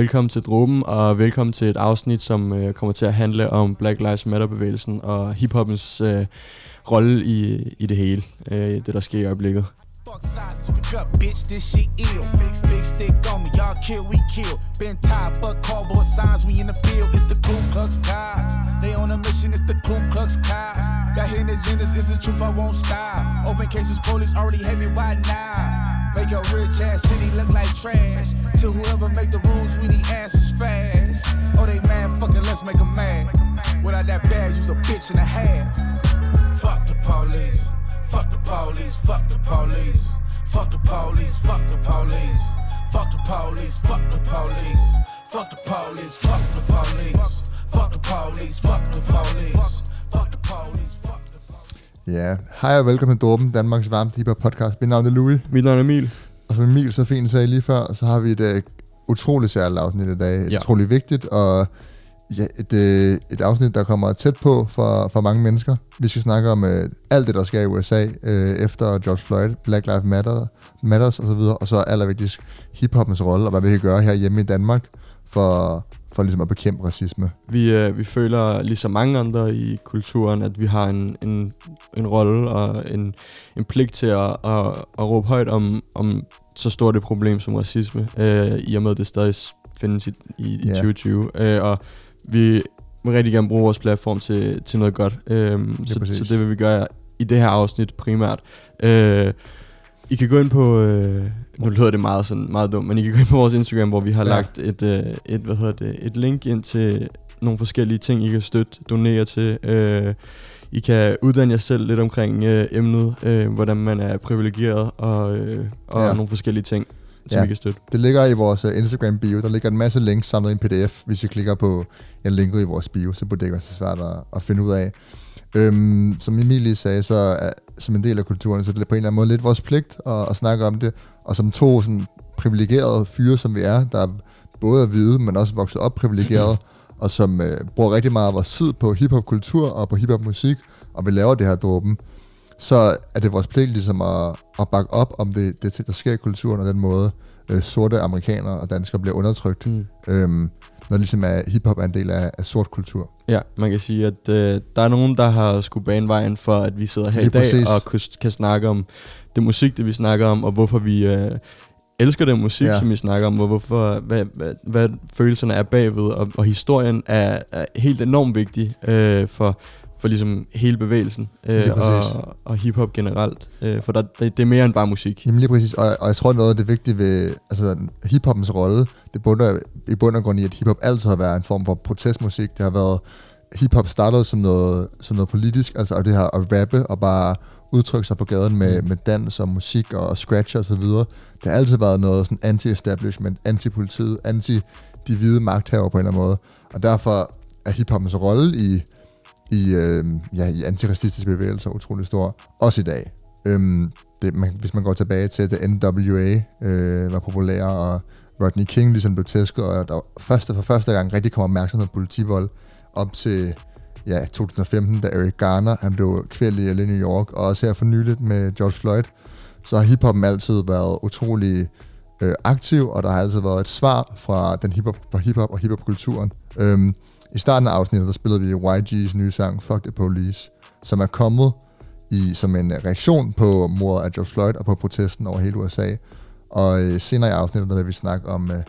Velkommen til Dråben, og velkommen til et afsnit, som øh, kommer til at handle om Black Lives Matter-bevægelsen og hiphoppens øh, rolle i, i det hele, øh, det der sker i øjeblikket. Fuck silence, speak up, bitch, this shit ill. Big stick on me, y'all kill, we kill. Been tired, fuck cardboard signs, we in the field. It's the Ku Klux Cops. They on a mission, it's the Ku Klux Cops. Got hidden agendas, it's the truth, I won't stop. Open cases, police already hate me, why now? Make a rich ass city look like trash. To whoever make the rules, we need answers fast. Oh, they mad, fucking let's make them mad. Without that badge, you's a bitch and a half. Fuck the police. Fuck the police, fuck the police. Fuck the police, fuck the police. Fuck the police, fuck the police. Fuck the police, fuck the police. Fuck the police, fuck the police. Fuck the police, fuck the police. Ja, hej og velkommen til Dorben, Danmarks varmeste hiphop podcast. Mit navn er Louis. Mit navn er Emil. Og som Emil så fint sagde lige før, så har vi et uh, utroligt særligt afsnit i dag. Ja. Utroligt vigtigt, og ja, et, øh, et afsnit, der kommer tæt på for, for mange mennesker. Vi skal snakke om øh, alt det, der sker i USA øh, efter George Floyd, Black Lives Matter, Matters osv., og så allervigtigst hiphoppens rolle, og hvad vi kan gøre her hjemme i Danmark for, for ligesom at bekæmpe racisme. Vi, øh, vi føler, ligesom mange andre i kulturen, at vi har en, en, en rolle og en, en pligt til at, at, at råbe højt om, om så stort et problem som racisme, øh, i og med at det stadig findes i, i, i yeah. 2020. Øh, og vi vil rigtig gerne bruge vores platform til, til noget godt. Øhm, så, så det vil vi gøre i det her afsnit primært. Øh, I kan gå ind på, øh, nu lyder det meget, sådan, meget dumt, men I kan gå ind på vores Instagram, hvor vi har ja. lagt et, øh, et, hvad hedder det, et link ind til nogle forskellige ting, I kan støtte, donere til. Øh, I kan uddanne jer selv lidt omkring øh, emnet, øh, hvordan man er privilegeret og, øh, og ja. nogle forskellige ting som ja, vi kan støtte. Det ligger i vores uh, Instagram bio. Der ligger en masse links samlet i en pdf. Hvis I klikker på en linket i vores bio, så burde det ikke være så svært at, at finde ud af. Øhm, som Emilie sagde, så er, som en del af kulturen, så det er på en eller anden måde lidt vores pligt at, at snakke om det. Og som to sådan, privilegerede fyre, som vi er, der både er hvide, men også vokset op privilegeret, og som øh, bruger rigtig meget af vores tid på hiphop-kultur og på hiphop-musik, og vi laver det her dråben, så er det vores pligt ligesom at, at bakke op om det, det, der sker i kulturen, og den måde øh, sorte amerikanere og danskere bliver undertrykt, mm. øhm, når ligesom er, hiphop er en del af, af sort kultur. Ja, man kan sige, at øh, der er nogen, der har skulle bane vejen for, at vi sidder her Lige i dag præcis. og kan, kan snakke om det musik, det vi snakker om, og hvorfor vi... Øh, elsker den musik, ja. som vi snakker om, og hvorfor, hvad, hvad, hvad følelserne er bagved, og, og historien er, er helt enormt vigtig øh, for, for ligesom hele bevægelsen øh, og, og hiphop generelt. Øh, for der, det, det er mere end bare musik. Jamen lige præcis, og, og jeg tror noget af det vigtige ved altså, hiphoppens rolle, det bunder i bund og grund i, at hiphop altid har været en form for protestmusik. Det har været, hiphop startede som noget, som noget politisk, altså og det her at rappe og bare udtrykke sig på gaden med, mm. med dans og musik og, og scratch og så videre. Det har altid været noget sådan anti-establishment, anti-politiet, anti de hvide magthaver på en eller anden måde. Og derfor er hiphoppens rolle i i, øh, ja, i antiracistiske bevægelser utrolig stor, også i dag. Øhm, det, man, hvis man går tilbage til, at NWA øh, var populær, og Rodney King ligesom blev tæsket, og der første, for første gang rigtig kom opmærksomhed på politivold op til ja, 2015, da Eric Garner han blev kvælt i New York, og også her for nyligt med George Floyd, så har hiphoppen altid været utrolig øh, aktiv, og der har altid været et svar fra den hiphop, fra hiphop og hiphopkulturen. Øhm, i starten af afsnittet, der spillede vi YG's nye sang, Fuck the Police, som er kommet i, som en reaktion på mordet af George Floyd og på protesten over hele USA. Og øh, senere i afsnittet, der vil vi snakke om øh,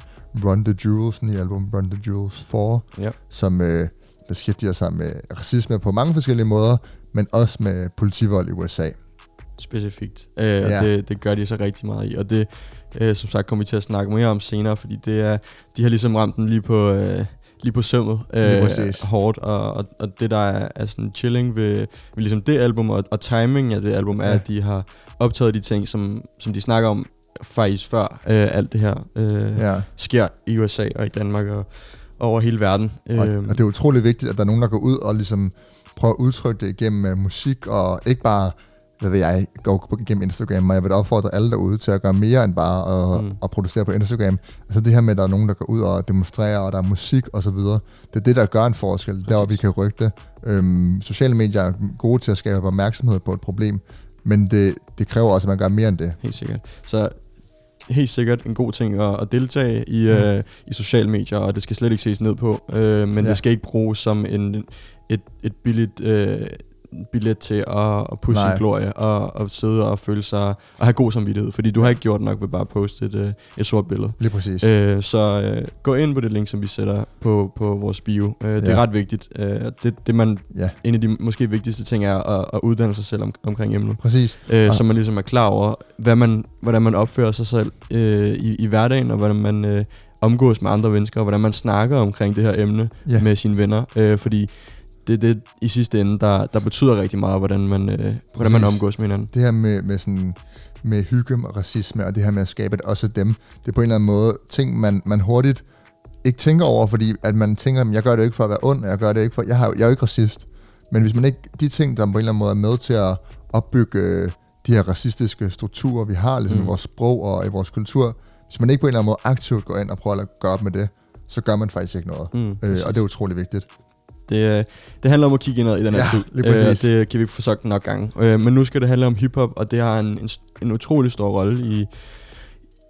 Run the Jewels, nye album Run the Jewels 4, ja. som øh, beskæftiger sig med racisme på mange forskellige måder, men også med politivold i USA. Specifikt. Øh, ja. det, det gør de så rigtig meget i, og det, øh, som sagt, kommer vi til at snakke mere om senere, fordi det er, de har ligesom ramt den lige på... Øh, lige på sømmet øh, hårdt, og, og, og det der er, er sådan chilling ved, ved ligesom det album, og, og timing af det album, er, ja. at de har optaget de ting, som, som de snakker om faktisk før øh, alt det her øh, ja. sker i USA og i Danmark og, og over hele verden. Og, og det er utrolig vigtigt, at der er nogen, der går ud og ligesom prøver at udtrykke det gennem uh, musik, og ikke bare hvad ved jeg, går igennem Instagram, og jeg vil opfordre alle derude til at gøre mere end bare at, mm. at producere på Instagram. Altså det her med, at der er nogen, der går ud og demonstrerer, og der er musik og så videre, det er det, der gør en forskel, Præcis. der hvor vi kan rykke det. Øhm, sociale medier er gode til at skabe opmærksomhed på et problem, men det, det kræver også, at man gør mere end det. Helt sikkert. Så helt sikkert en god ting at, at deltage i, mm. øh, i sociale medier, og det skal slet ikke ses ned på, øh, men ja. det skal ikke bruges som en, et, et billigt... Øh, billet til at, at pusse sin glorie og, og sidde og føle sig og have god samvittighed, fordi du har ikke gjort nok ved bare at poste et, øh, et sort billede. Lige præcis. Øh, så øh, gå ind på det link, som vi sætter på, på vores bio. Øh, det ja. er ret vigtigt. Øh, det, det man, ja. En af de måske vigtigste ting er at, at uddanne sig selv om, omkring emnet. Præcis. Øh, så man ligesom er klar over, hvad man, hvordan man opfører sig selv øh, i, i hverdagen, og hvordan man øh, omgås med andre mennesker, og hvordan man snakker omkring det her emne ja. med sine venner. Øh, fordi det er det i sidste ende, der, der betyder rigtig meget, hvordan man, øh, hvordan man omgås med hinanden. Det her med, med, sådan, med hygge og racisme, og det her med at skabe et også dem, det er på en eller anden måde ting, man, man hurtigt ikke tænker over, fordi at man tænker, at jeg gør det ikke for at være ond, jeg gør det ikke for, jeg, har, jeg er jo ikke racist. Men hvis man ikke, de ting, der på en eller anden måde er med til at opbygge øh, de her racistiske strukturer, vi har ligesom mm. i vores sprog og i vores kultur, hvis man ikke på en eller anden måde aktivt går ind og prøver at gøre op med det, så gør man faktisk ikke noget. Mm, øh, og det er utrolig vigtigt. Det, øh, det handler om at kigge indad i den her ja, tid. Øh, det kan vi ikke få sagt nok gange. Øh, men nu skal det handle om hiphop, og det har en, en, en utrolig stor rolle i,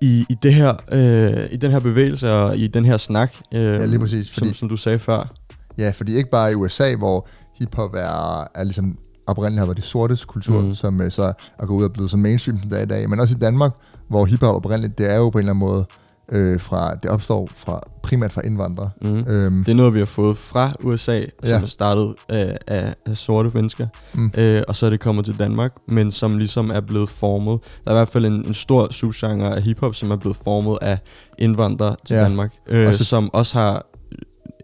i, i, det her, øh, i den her bevægelse og i den her snak, øh, ja, lige præcis, fordi, som, som du sagde før. Ja, fordi ikke bare i USA, hvor hiphop er, er ligesom oprindeligt har været det sortes kultur, mm. som øh, så er gået ud og blevet så mainstream, som det er i dag, men også i Danmark, hvor hiphop oprindeligt, det er jo på en eller anden måde øh, fra, det opstår fra, primært fra indvandrere. Mm. Øhm, det er noget, vi har fået fra USA, som ja. er startet af, af, af sorte mennesker, mm. øh, og så er det kommet til Danmark, men som ligesom er blevet formet. Der er i hvert fald en, en stor subgenre af hiphop, som er blevet formet af indvandrere til ja. Danmark, øh, også, som også har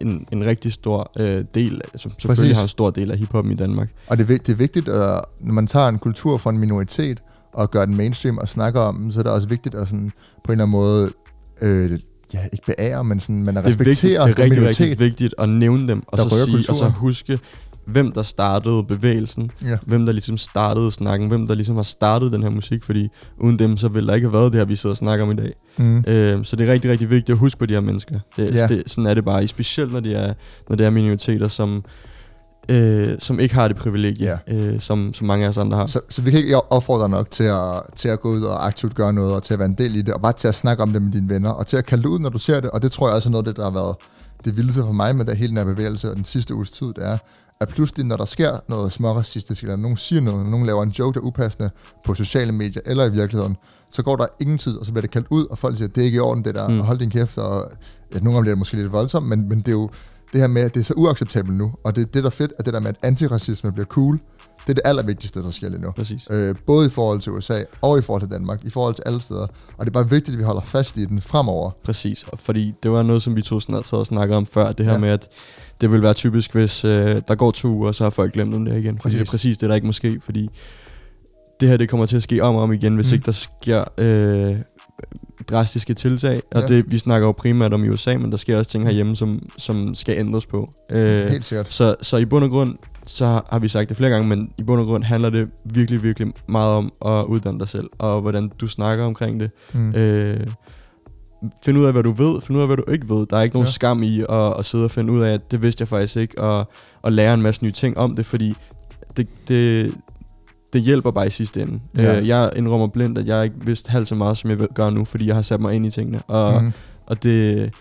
en, en rigtig stor øh, del, som selvfølgelig Præcis. har en stor del af hiphoppen i Danmark. Og det, det er vigtigt, at når man tager en kultur fra en minoritet, og gør den mainstream og snakker om den, så er det også vigtigt at sådan, på en eller anden måde øh, ja, ikke beære, men sådan, man respekterer det er, vigtigt, det er rigtig, rigtig vigtigt at nævne dem, og så, sige, og så huske, hvem der startede bevægelsen, ja. hvem der ligesom startede snakken, hvem der ligesom har startet den her musik, fordi uden dem, så ville der ikke have været det her, vi sidder og snakker om i dag. Mm. Øh, så det er rigtig, rigtig vigtigt at huske på de her mennesker. Det, ja. det, sådan er det bare, specielt når det er, når det er minoriteter, som øh, som ikke har det privilegie, ja. øh, som, som mange af os andre har. Så, så vi kan ikke opfordre nok til at, til at gå ud og aktivt gøre noget, og til at være en del i det, og bare til at snakke om det med dine venner, og til at kalde ud, når du ser det, og det tror jeg også er noget af det, der har været det vildeste for mig med det hele den her bevægelse og den sidste uges tid, det er, at pludselig, når der sker noget småracistisk, eller nogen siger noget, eller nogen laver en joke, der er upassende på sociale medier eller i virkeligheden, så går der ingen tid, og så bliver det kaldt ud, og folk siger, det er ikke i orden det der, mm. og hold din kæft, og ja, nogle gange bliver det måske lidt voldsomt, men, men det er jo det her med, at det er så uacceptabelt nu, og det, det der er fedt, at det der med, at antiracisme bliver cool, det er det allervigtigste, der sker lige nu. Præcis. Øh, både i forhold til USA og i forhold til Danmark, i forhold til alle steder. Og det er bare vigtigt, at vi holder fast i den fremover. Præcis, og fordi det var noget, som vi to snart så snakkede om før, det her ja. med, at det vil være typisk, hvis øh, der går to uger, så har folk glemt om det igen. Præcis. Fordi det er præcis det, der ikke må ske, fordi det her det kommer til at ske om og om igen, hvis mm. ikke der sker øh, drastiske tiltag, og ja. det, vi snakker jo primært om i USA, men der sker også ting herhjemme, som, som skal ændres på. Øh, Helt sikkert. Så, så i bund og grund, så har vi sagt det flere gange, men i bund og grund handler det virkelig, virkelig meget om at uddanne dig selv, og hvordan du snakker omkring det. Mm. Øh, find ud af, hvad du ved, find ud af, hvad du ikke ved. Der er ikke nogen ja. skam i at, at sidde og finde ud af, at det vidste jeg faktisk ikke, og, og lære en masse nye ting om det, fordi det, det, det hjælper bare i sidste ende. Ja. Øh, jeg indrømmer blindt, at jeg ikke vidste halvt så meget, som jeg gør nu, fordi jeg har sat mig ind i tingene. Og, mm. og det,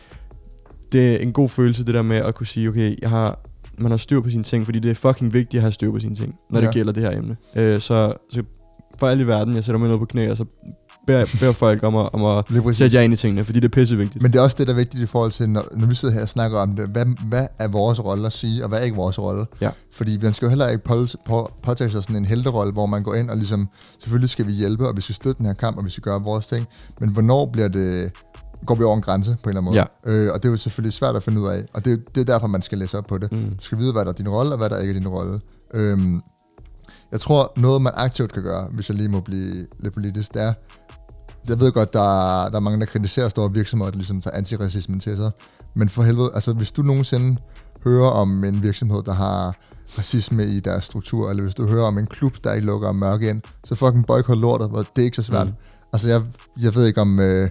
det er en god følelse, det der med at kunne sige, okay, jeg har, man har styr på sine ting, fordi det er fucking vigtigt at have styr på sine ting, når ja. det gælder det her emne. Øh, så, så for alle i verden, jeg sætter mig ned på knæ, og så beder, beder folk om at, om at sætte jer ind i tingene, fordi det er pissevigtigt. Men det er også det, der er vigtigt i forhold til, når, når vi sidder her og snakker om det, hvad, hvad er vores rolle at sige, og hvad er ikke vores rolle? Ja. Fordi man skal jo heller ikke på, på, påtage sig sådan en helterolle, hvor man går ind og ligesom, selvfølgelig skal vi hjælpe, og vi skal støtte den her kamp, og vi skal gøre vores ting, men hvornår bliver det, går vi over en grænse på en eller anden måde. Ja. Øh, og det er jo selvfølgelig svært at finde ud af, og det, det er derfor, man skal læse op på det. Mm. Du skal vide, hvad der er din rolle, og hvad der ikke er din rolle. Øhm, jeg tror, noget man aktivt kan gøre, hvis jeg lige må blive lidt politisk, det er, jeg ved godt, der er, der er mange, der kritiserer store virksomheder, der ligesom tager antiracismen til sig. Men for helvede, altså hvis du nogensinde hører om en virksomhed, der har racisme i deres struktur, eller hvis du hører om en klub, der ikke lukker mørke ind, så fucking boykot lortet, hvor det er ikke så svært. Mm. Altså jeg, jeg ved ikke om, øh,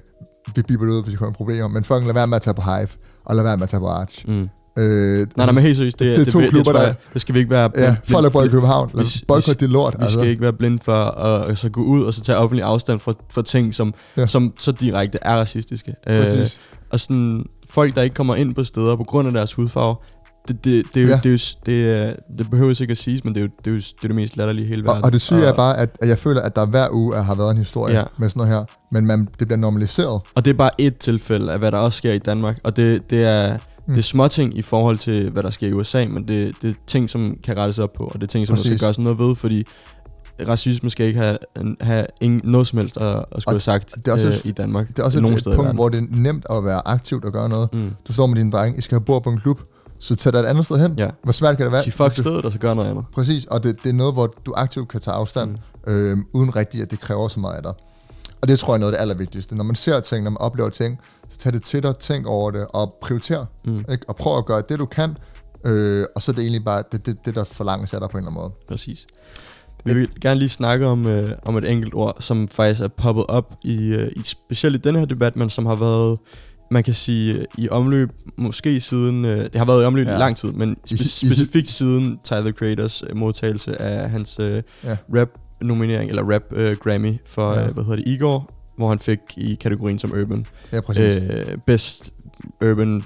vi biber det ud, hvis vi kommer problemer, men fucking lad være med at tage på Hive, og lad være med at tage på Arch. Mm. Øh, Nej, nej, men helt seriøst, det, det er det, to det, klubber, det, tror der- jeg, det skal vi ikke være ja, blind- Folk i blind- København. Lad os boykotte det lort. Vi skal ikke være blinde for at, så gå ud og så tage offentlig afstand fra, fra ting, som, Ja. som så direkte er racistiske. Øh, Præcis. og sådan, folk, der ikke kommer ind på steder på grund af deres hudfarve, det, det, det, er jo, Ja. det, er jo, det, er, det behøver ikke at siges, men det er jo det, er jo, det, er det mest latterlige i hele Og, verden. og det syge er bare, at, at jeg føler, at der hver uge har været en historie Ja. med sådan noget her. Men man, det bliver normaliseret. Og det er bare et tilfælde af, hvad der også sker i Danmark. Og det, det er... Mm. Det er småting i forhold til, hvad der sker i USA, men det, det er ting, som kan rettes op på, og det er ting, som Præcis. skal gøres noget ved, fordi racisme skal ikke have, have ingen, noget som helst at, at skulle have sagt det er også øh, et- i Danmark. Det er også et, et punkt, hvor det er nemt at være aktivt og gøre noget. Mm. Du står med dine drenge, I skal have bord på en klub, så tag dig et andet sted hen. Ja. Hvor svært kan det være? Sig fuck stedet, og så gør noget andet. Præcis, og det, det er noget, hvor du aktivt kan tage afstand, mm. øh, uden rigtigt, at det kræver så meget af dig. Og det tror jeg er noget af det allervigtigste. Når man ser ting, når man oplever ting, tag det til dig, tænk over det, og prioriter. Mm. Ikke? Og prøv at gøre det, du kan, øh, og så er det egentlig bare det, det, det der forlanges af dig på en eller anden måde. Præcis. Vi vil gerne lige snakke om, øh, om et enkelt ord, som faktisk er poppet op, i, øh, i specielt i den her debat, men som har været, man kan sige, øh, i omløb, måske siden, øh, det har været i omløb Ja. i lang tid, men spe- specifikt siden Tyler Creators øh, modtagelse af hans øh, Ja. rap-nominering, eller rap-Grammy for, Ja. øh, hvad hedder det, Igor, hvor han fik i kategorien som Urban. Ja, præcis. Øh, best Urban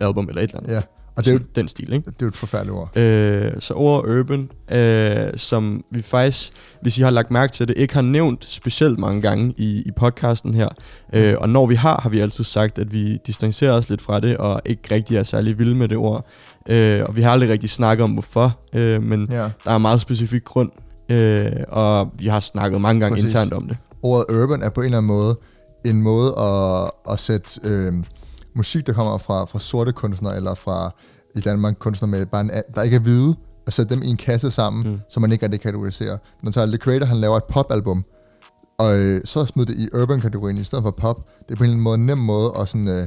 Album, eller et eller andet. ja, og det er, jo, den stil, ikke? det er jo et forfærdeligt ord. Øh, så ordet urban, øh, som vi faktisk, hvis I har lagt mærke til det, ikke har nævnt specielt mange gange i, i podcasten her. Øh, og når vi har, har vi altid sagt, at vi distancerer os lidt fra det, og ikke rigtig er særlig vilde med det ord. Øh, og vi har aldrig rigtig snakket om hvorfor, øh, men Ja. der er en meget specifik grund. Øh, og vi har snakket mange gange Præcis. internt om det. Ordet urban er på en eller anden måde en måde at, at sætte øh, musik, der kommer fra, fra sorte kunstnere, eller fra i Danmark kunstnere, med bare en, der ikke er hvide, og sætte dem i en kasse sammen, Mm. så man ikke rigtig kategoriserer. Når Tyler, The Creator han laver et popalbum, og øh, så smid det i urban-kategorien i stedet for pop. Det er på en eller anden måde en nem måde at sådan, øh,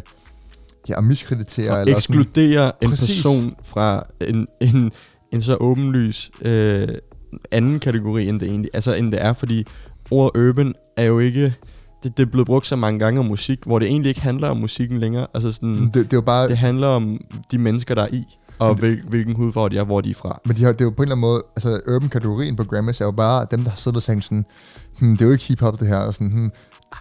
ja, miskreditere. Og eller ekskludere en Præcis. person fra en, en, en så åbenlys øh, anden kategori, end det egentlig altså, end det er, fordi ordet urban er jo ikke... Det, det er blevet brugt så mange gange om musik, hvor det egentlig ikke handler om musikken længere. Altså sådan, det, det er jo bare, det handler om de mennesker, der er i, og det- hvil, hvilken hudfarve de er, hvor de er fra. Men de har, det er jo på en eller anden måde, altså urban-kategorien på Grammys er jo bare dem, der har siddet og sagt sådan, hmm, det er jo ikke hip-hop det her, og sådan, hmm,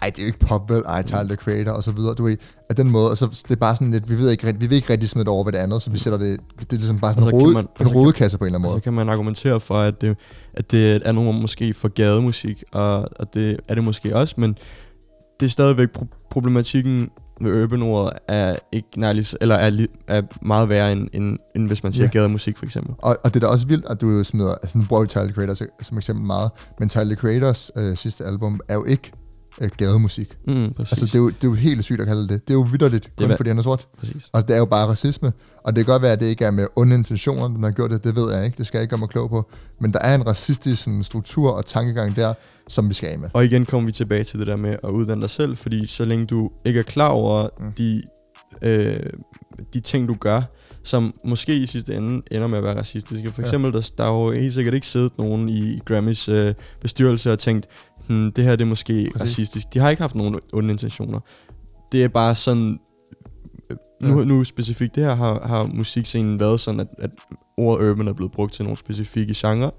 ej, det er jo ikke pop, vel, ej, Tyler, the Creator, og så videre, du ved, af den måde, og så det er bare sådan lidt, vi ved ikke, vi vil ikke rigtig smide det over ved det andet, så vi sætter det, det er ligesom bare sådan en, rode, man- en rodekasse på en eller anden Og så måde. kan man argumentere for, at det, at det er nogle måske for gademusik, og, og det er det måske også, men det er stadigvæk pro- problematikken ved urban-ordet er ikke nærlig, eller er, li- er meget værre, end, end, end hvis man siger Ja. gademusik for eksempel. Og, og det er da også vildt, at du smider, altså nu bruger vi Tyler, Creator som, eksempel meget, men Tyler, Creators øh, sidste album er jo ikke øh, gademusik. Mm, præcis. Altså, det er, jo, det er jo helt sygt at kalde det. Det er jo vidderligt, kun fordi han er sort. præcis. Og det er jo bare racisme. Og det kan godt være, at det ikke er med onde intentioner, den har gjort det. Det ved jeg ikke. Det skal jeg ikke gøre mig klog på. Men der er en racistisk sådan, struktur og tankegang der, som vi skal af med. Og igen kommer vi tilbage til det der med at uddanne dig selv, fordi så længe du ikke er klar over Mm. de, øh, de ting, du gør, som måske i sidste ende ender med at være racistiske. For Ja. eksempel, der, der er jo helt sikkert ikke siddet nogen i, i Grammys øh, bestyrelse og tænkt, hmm, det her det er måske Præcis. Racistisk. De har ikke haft nogen onde intentioner. Det er bare sådan... øh, Nu, Ja. nu specifikt det her har, har musikscenen været sådan, at, at ordet urban er blevet brugt til nogle specifikke genrer,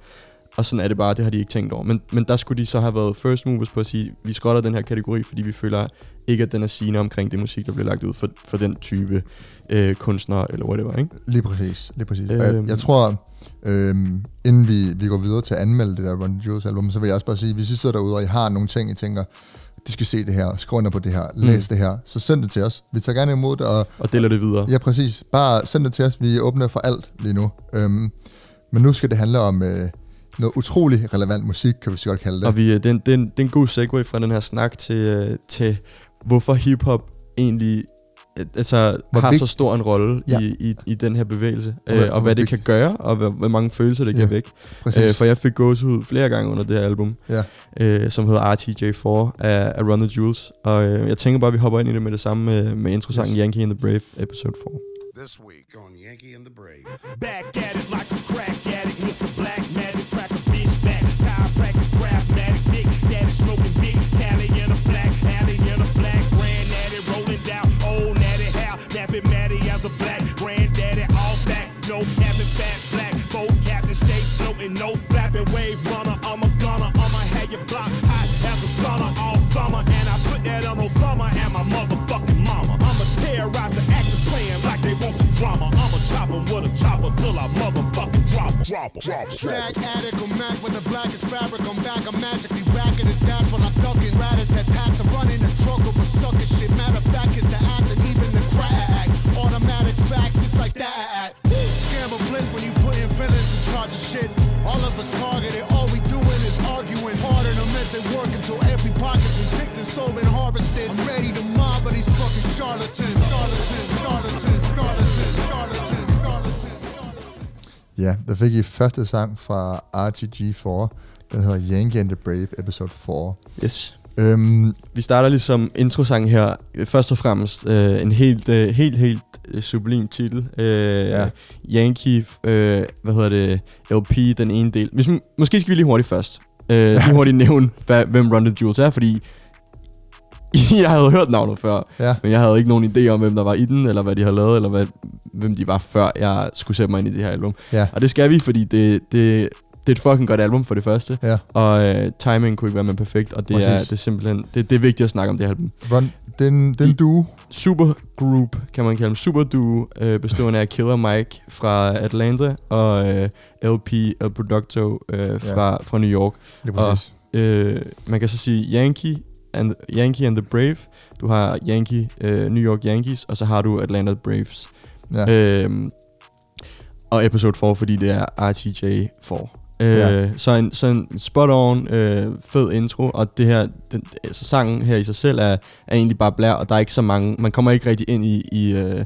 og sådan er det bare, det har de ikke tænkt over. Men, men der skulle de så have været first movers på at sige, vi skrotter den her kategori, fordi vi føler ikke, at den er sigende omkring det musik, der bliver lagt ud for, for den type øh, kunstnere, eller whatever, ikke? Lige præcis. Lige præcis. Øhm. Jeg, Øhm. jeg tror, øhm, inden vi, vi går videre til at anmelde det der Run the Jewels album, så vil jeg også bare sige, hvis I sidder derude, og I har nogle ting, I tænker, de skal se det her, skriv under på det her, læs Mm. det her, så send det til os. Vi tager gerne imod det, og Og deler det videre. Ja, præcis. Bare send det til os. Vi er åbne for alt lige nu. Øhm, men nu skal det handle om øh, noget utrolig relevant musik, kan vi så godt kalde det. Og vi, øh, det, er en, det, er en, det er en god segue fra den her snak til, øh, til hvorfor hiphop egentlig øh, altså, Hvor har vigt- så stor en rolle Ja. i, i, i den her bevægelse, hvad- øh, og hvor hvad det kan gøre, og hvor, hvor mange følelser det Ja, kan vække. præcis. Øh, for jeg fik gåsehud flere gange under det her album, Ja. øh, som hedder RTJ4 af, af Run the Jewels. Og øh, jeg tænker bare, at vi hopper ind i det med det samme med, med introsangen yes. Yankee and the Brave, episode 4. This week on Yankee and the Brave. Back at it like a crack drop 'em. Drop 'em. Drop 'em. Stack attic or Mac when the black is fabric. I'm back, I'm magically racking it. That's when I'm ducking rat at that tax. I'm running the truck over sucker shit. Matter of fact, it's the ass and even the crack. Automatic facts, it's like that. Scam of bliss when you put in villains in charge of shit. All of us targeted, all we doing is arguing. Pardon them as they work until every pocket been picked and sold and harvested. I'm ready to mob, but these fucking charlatans. Charlatan, Ja, der fik I første sang fra RTG4. Den hedder Yankee and the Brave, episode 4. Yes. Øhm, Vi starter ligesom introsangen her. Først og fremmest øh, en helt, øh, helt, helt øh, sublim titel. Øh, Ja. Yankee, øh, hvad hedder det, LP, den ene del. Hvis, måske skal vi lige hurtigt først. Øh, lige hurtigt nævne, hvad, hvem Run the Jewels er, fordi jeg havde hørt navnet før, ja, men jeg havde ikke nogen idé om, hvem der var i den, eller hvad de havde lavet, eller hvad, hvem de var, før jeg skulle sætte mig ind i det her album. ja, Og det skal vi, fordi det, det, det er et fucking godt album for det første. ja. Og øh, timing kunne ikke være mere perfekt, og det er, det er simpelthen det, det er vigtigt at snakke om det her album. Run, den, den De- duo, Supergroup, kan man kalde dem. Superduo, øh, bestående af Killer Mike fra Atlanta og øh, LP El Producto øh, fra, fra New York. lige Og- præcis. Øh, man kan så sige Yankee and, Yankee and the Brave. Du har Yankee, øh, New York Yankees, og så har du Atlanta Braves. Ja. Øhm, og episode 4, fordi det er RTJ 4. Øh, Ja. Så en, så en spot on, øh, fed intro, og det her, den, altså sangen her i sig selv er, er egentlig bare blær, og der er ikke så mange, man kommer ikke rigtig ind i, i øh,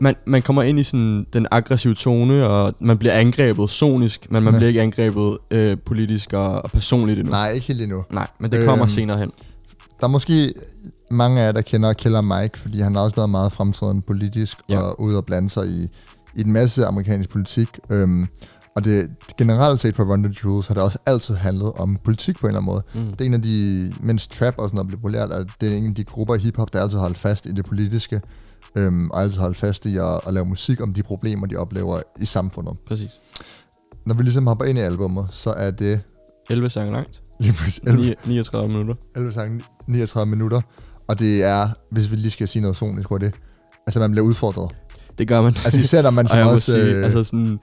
man, man kommer ind i sådan den aggressive tone, og man bliver angrebet sonisk, men man Ja. bliver ikke angrebet øh, politisk og, og personligt endnu. Nej, ikke helt endnu. Nej, men det kommer Øhm, senere hen. Der er måske mange af jer, der kender Killer Mike, fordi han har også været meget fremtrædende politisk Ja. og ude og blande sig i, i en masse amerikansk politik. Øhm, og det generelt set for the Jewels har det også altid handlet om politik på en eller anden måde. Mm. Det er en af de, mens trap og sådan noget blev populært, det er en af de grupper i hiphop, der altid holdt fast i det politiske, øhm, og altid holdt fast i at, at lave musik om de problemer, de oplever i samfundet. Præcis. Når vi ligesom hopper ind i albummet, så er det 11 sange langt. lige præcis 11, Ni- 39 minutter. 11 sange, 39 minutter, og det er, hvis vi lige skal sige noget sonisk hurtigt, altså man bliver udfordret. Det gør man. Altså især når man og som må også... sige, øh, altså sådan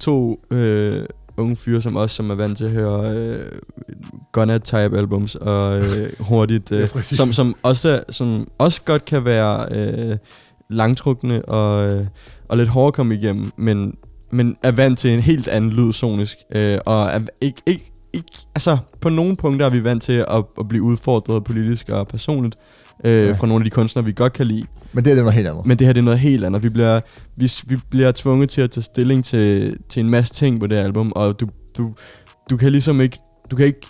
to øh, unge fyre som os, som er vant til at høre øh, Gunna-type albums og øh, hurtigt, Ja, øh, præcis. som, som, også, som også godt kan være øh, langtrukne og, øh, og lidt hårde at komme igennem, men, men er vant til en helt anden lyd sonisk, øh, og er ikke, ikke, ikke, altså på nogle punkter er vi vant til at, at blive udfordret politisk og personligt, øh, Ja. fra nogle af de kunstnere, vi godt kan lide. men det er det noget helt andet. Men det her det er noget helt andet. Vi bliver, vi, vi bliver tvunget til at tage stilling til, til en masse ting på det album, og du, du, du kan ligesom ikke, du kan ikke,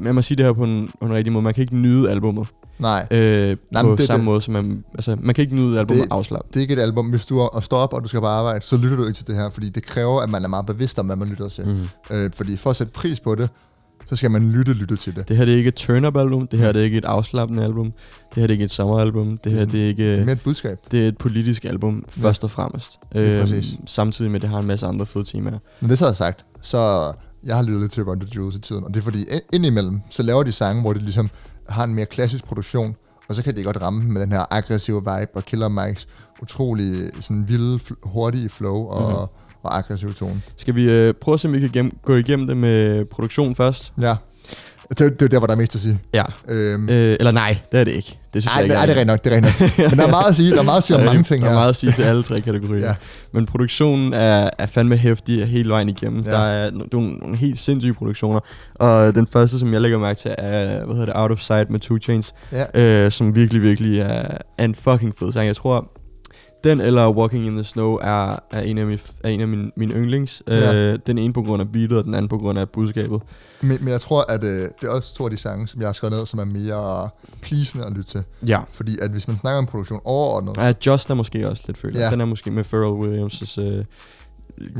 man må sige det her på en, på en rigtig måde, man kan ikke nyde albummet Nej, øh, Nej, på det- samme det- måde, som man, altså, man kan ikke nyde albummet Det- afslappet. det er ikke et album. Hvis du er, og står op, og du skal på arbejde, så lytter du ikke til det her, fordi det kræver, at man er meget bevidst om, hvad man lytter til. Mm. Øh, fordi for at sætte pris på det, så skal man lytte, lytte til det. Det her det er ikke et turn-up album, det her det er ikke et afslappende album, det her det er ikke et sommeralbum, det her det er ikke... Det er mere et budskab. det er et politisk album, Ja. først og fremmest. Lige præcis. samtidig med, at det har en masse andre fede temaer. Men det så er sagt, så jeg har lyttet lidt til Run the Jewels i tiden, og det er fordi ind- indimellem, så laver de sange, hvor de ligesom har en mere klassisk produktion, og så kan de godt ramme med den her aggressive vibe og Killer Mikes utrolig sådan vilde, hurtige flow og, Mhm. og aggressive tone. Skal vi øh, prøve at se, om vi kan gennem, gå igennem det med produktion først? Ja, det, det er der, hvor der er mest at sige. Ja. Øhm, Øh, eller nej, det er det ikke. Det synes Ej, jeg ikke nej, det er rent nok, det er nok. Men der er meget at sige, der er meget at sige om er- mange ting Der er her. meget at sige til alle tre kategorier. Ja. ja. Men produktionen er, er fandme hæftig hele vejen igennem. Ja. Ja. Der er no- nogle, nogle helt sindssyge produktioner. Og den første, som jeg lægger mærke til, er hvad hedder det, Out of Sight med Two Chains. Ja. Øh, som virkelig, virkelig er, er en fucking fed sang. Jeg tror, den eller Walking in the Snow er, er en af, mine, er en af mine, mine yndlings. Ja. Øh, den ene på grund af beatet, og den anden på grund af budskabet. Men, men jeg tror, at øh, det er også to af de sange, som jeg har skrevet ned, som er mere pleasende at lytte til. Ja. Fordi at hvis man snakker om produktion overordnet, Ja, Just er måske også lidt føler. Ja. Den er måske med Pharrell Williams' øh,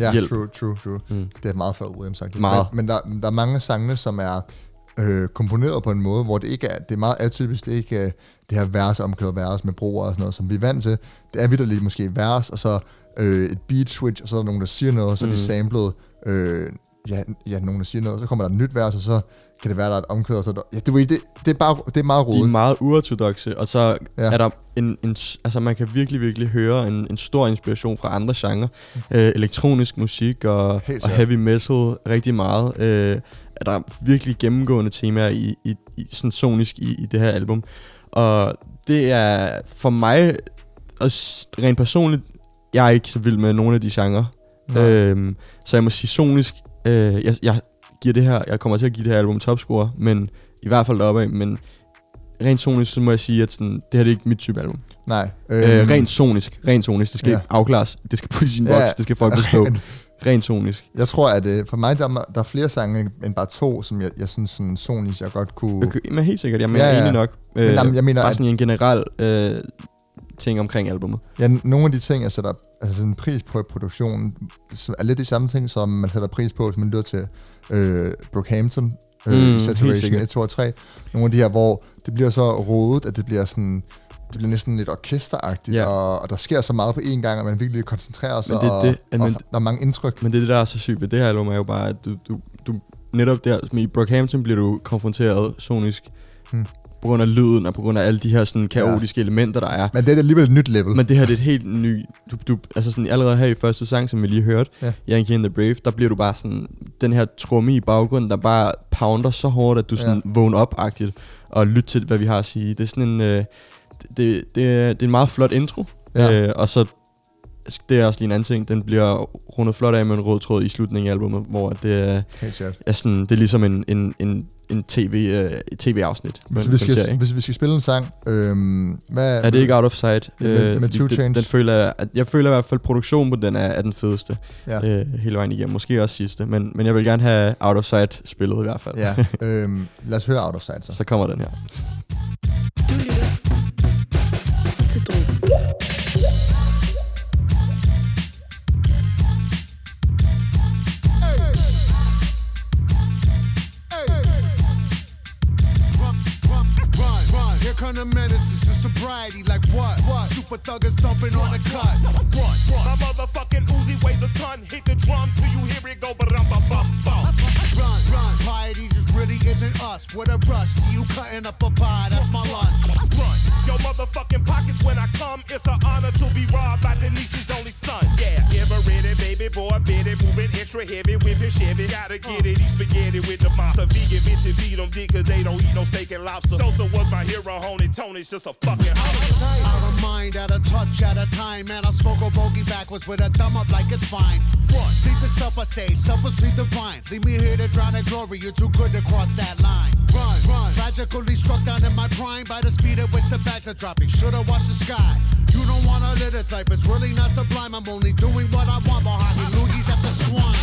ja, hjælp. true, true, true. Mm. Det er meget Pharrell Williams sagt. Meget. Men, men der, der er mange sange, som er øh, komponeret på en måde, hvor det ikke er, det er meget atypisk, det er ikke øh, det her vers omkvædet vers med broer og sådan noget, som vi er vant til. Det er vidderligt måske vers, og så øh, et beat switch, og så er der nogen, der siger noget, og så er de Mm. samlet øh, ja, ja, nogen der siger noget, så kommer der et nyt vers, og så kan det være, der er et omkvæd, og så ja, det, det, det, er bare, det er meget De er rodet. meget uortodoxe, og så Ja. er der en, en... Altså, man kan virkelig, virkelig høre en, en stor inspiration fra andre genrer. Øh, elektronisk musik og, og heavy metal rigtig meget. Øh, er der virkelig gennemgående temaer i, i, i sådan sonisk i, i det her album. Og det er for mig, og rent personligt, jeg er ikke så vild med nogle af de genrer. Nej. Øhm, så jeg må sige sonisk, øh, jeg, jeg giver det her, jeg kommer til at give det her album topscore, men i hvert fald deroppe af, men rent sonisk, så må jeg sige, at sådan, det her det er ikke mit type album. Nej. Øh, rent sonisk, rent sonisk, det skal Ja. ja. afklares, det skal på sin Ja. boks, det skal folk forstå. Rent sonisk. Jeg tror, at øh, for mig, der, er- der er flere sange end- bare to, som jeg, jeg synes, sådan sonisk, jeg godt kunne... Okay, men helt sikkert, jeg, men Ja, ja. enig nok. Øh, Men jamen, jeg mener, bare at- sådan en generel øh, ting omkring albummet. Ja, nogle af de ting, jeg sætter altså sådan en pris på i produktionen, er lidt de samme ting, som man sætter pris på, hvis man lytter til øh, Brookhampton, øh, Mm, Saturation sikkert. 1, 2 og 3. Nogle af de her, hvor det bliver så rodet, at det bliver sådan det bliver næsten lidt orkesteragtigt, Ja. og, og der sker så meget på én gang, at man virkelig koncentrerer sig, Men det og, det, og, men- der er mange indtryk. Men det er det, der er så sygt ved det her album, er jo bare, at du, du, du netop der, i Brockhampton bliver du konfronteret sonisk, Hmm. På grund af lyden, og på grund af alle de her sådan kaotiske ja. elementer, der er. Men det er alligevel et nyt level. Men det her det er et helt ny... Du, du, altså sådan, allerede her i første sang, som vi lige hørte, Ja. Yankee and the Brave, der bliver du bare sådan... Den her tromme i baggrunden, der bare pounder så hårdt, at du Ja. sådan vågner op-agtigt og lytter til, hvad vi har at sige. Det er sådan en... Øh, det, det, er, det er en meget flot intro. Ja. Øh, og så det er også lige en anden ting. Den bliver rundet flot af med en rød tråd i slutningen af albumet, hvor det er, er, sådan, det er ligesom en, en, en, en TV, øh, et tv-afsnit. Hvis vi, skal, serie. hvis vi skal spille en sang, øhm, hvad... Er det ikke out of sight? Med- med fordi Two den, Chainz. den føler jeg, at jeg føler i hvert fald, at produktionen på den er, er den fedeste Ja. øh, hele vejen igennem. Måske også sidste, men, men jeg vil gerne have out of sight spillet i hvert fald. Ja, øhm, lad os høre Out of Sight så. Så kommer den her. What? Thuggers dumping on the cut. Run, run. My motherfucking Uzi weighs a ton. Hit the drum till you hear it go, but I'm bum bum bum. Run, run. Piety just really isn't us. What a rush. See you cutting up a pie. That's my lunch. Run. Yo, motherfucking pockets when I come. It's an honor to be robbed by Denise's only son. Ready, baby boy, bitty, moving extra heavy, whipping Chevy. Gotta get it, eat spaghetti with the monster. Vegan bitches feed them dick cause they don't eat no steak and lobster. Sosa was my hero, Honey Tony's just a fucking house. Out of mind, out of touch, out of time. Man, I smoke a bogey backwards with a thumb up like it's fine. What? Sleep is self, I say. Supper, sleep divine. Leave me here to drown in glory. You're too good to cross that line. Run, run. Tragically struck down in my prime by the speed at which the bags are dropping. Should've watched the sky. You don't wanna live this life. It's really not sublime. I'm only doing what I want behind me. Loogies at the swine.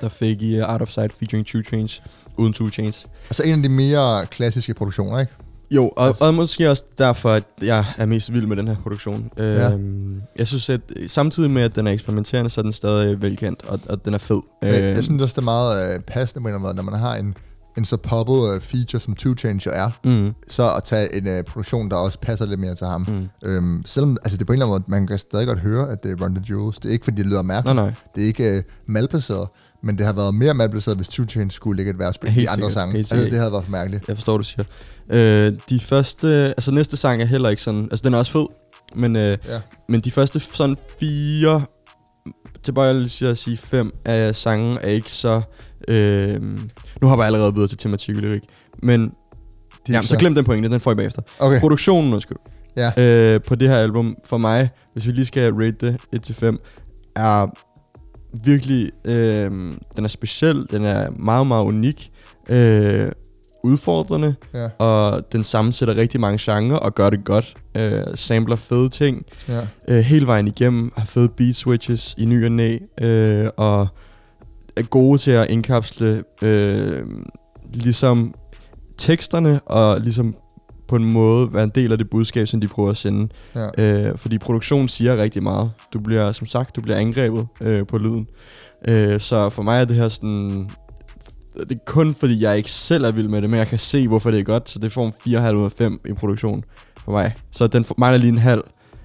Der fik I uh, Out of Sight featuring Two Chains, uden Two Chains. Altså en af de mere klassiske produktioner, ikke? Jo, og, og måske også derfor, at jeg er mest vild med den her produktion. Ja. Øhm, jeg synes, at samtidig med, at den er eksperimenterende, så er den stadig velkendt, og, og den er fed. Øh, Øhm, jeg synes også, det er meget øh, passende når man har en, en så poppet øh, feature, som Two Chainz jo er, mm, så at tage en øh, produktion, der også passer lidt mere til ham. mm. Øhm, selvom altså det er på en eller anden måde, man kan stadig godt høre, at det er Run the Jewels. Det er ikke, fordi det lyder Nej, mærkeligt. nej. Det er ikke øh, malplaceret, men det har været mere malplaceret, hvis Two Chainz skulle lægge et vers på Helt de andre sikkert, sange. Altså, det havde været for mærkeligt. Jeg forstår, du siger. Øh, de første... Altså, næste sang er heller ikke sådan... Altså, den er også fed, men, øh, Ja. men de første sådan fire... Tilbøjeligt til at sige fem af sangen er ikke så... Øh, nu har jeg allerede videre til tematik og lyrik. Men jamen, så glem den pointe, den får I bagefter. Okay, Produktionen, undskyld. ja. øh, på det her album, for mig, hvis vi lige skal rate det 1-5, er virkelig, øh, den er speciel, den er meget, meget unik, øh, udfordrende, Ja, og den sammensætter rigtig mange genrer og gør det godt. Øh, sampler fede ting ja. øh, hele vejen igennem, har fede beat switches i ny og næ, øh, og er gode til at indkapsle øh, ligesom teksterne, og ligesom på en måde være en del af det budskab, som de prøver at sende. ja. Øh, fordi produktionen siger rigtig meget. Du bliver, som sagt, du bliver angrebet øh, på lyden. Øh, så for mig er det her sådan... Det er kun fordi, jeg ikke selv er vild med det, men jeg kan se, hvorfor det er godt. Så det får en 4,5 ud af 5 i produktion for mig. Så den for- mangler lige en halv.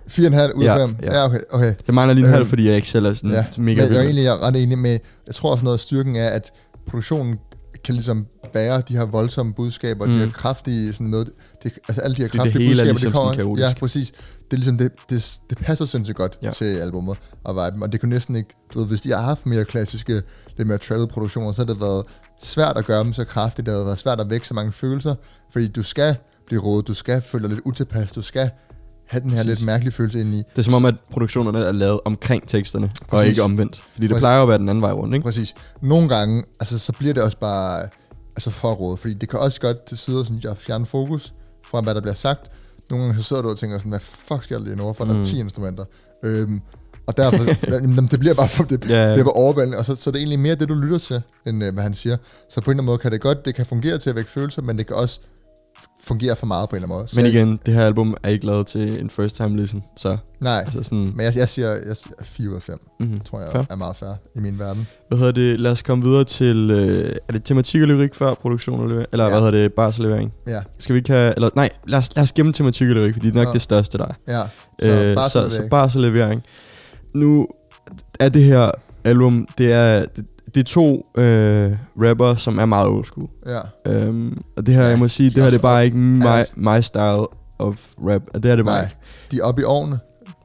4,5 ud af Ja, 5? ja. ja okay. okay. Det mangler lige en halv, Øhm, fordi jeg ikke selv er sådan Ja, mega men jeg er egentlig jeg er ret enig med, jeg tror også noget af styrken er, at produktionen kan ligesom bære de her voldsomme budskaber, mm. de her kraftige sådan noget, det, altså alle de her Fordi det kraftige er budskaber, ligesom det kommer, kaotisk. ja, præcis. Det er ligesom, det, det, det passer sindssygt godt Ja. til albumet og viben, og det kunne næsten ikke, du ved, hvis de har haft mere klassiske, lidt mere travel produktioner, så har det været svært at gøre dem så kraftigt, det har været svært at vække så mange følelser, fordi du skal blive rådet, du skal føle dig lidt utilpas, du skal have den her Præcis. lidt mærkelige følelse ind i. Det er som om, at produktionerne er lavet omkring teksterne, og Præcis. ikke omvendt. Fordi det Præcis. plejer at være den anden vej rundt, ikke? Præcis. Nogle gange, altså, så bliver det også bare altså for råd, fordi det kan også godt til sider, synes jeg, fjerne fokus fra, hvad der bliver sagt. Nogle gange så sidder du og tænker sådan, hvad fuck skal der lige nu, for der er Mm. 10 instrumenter. Øhm, og derfor, jamen, det bliver bare, for, det, ja. det bliver bare overvældende, og så, så det er egentlig mere det, du lytter til, end øh, hvad han siger. Så på en eller anden måde kan det godt, det kan fungere til at vække følelser, men det kan også fungere for meget på en eller anden måde. Så Men jeg- igen, det her album er ikke lavet til en first time listen, så Nej, altså sådan... men jeg, jeg, siger, jeg siger 4 ud af 5, Mm-hmm. tror jeg Fair. er meget fair i min verden. Hvad hedder det? Lad os komme videre til... Øh, er det tematik og lyrik før produktion og levering? Eller Ja. hvad hedder det? Bars og levering? Ja, Skal vi ikke have... Eller, nej, lad os, lad os gemme tematik og lyrik, fordi det er nok Nå. det største der. er. ja. Så, øh, bare så, så, så bars og levering. Nu er det her album, det er, det, det er to øh, rapper, som er meget old school. Ja. Um, og det her, Ja, jeg må sige, de det her er det er bare ikke my, altså- my style of rap. Og det er det bare Nej, ikke. de er oppe i årene.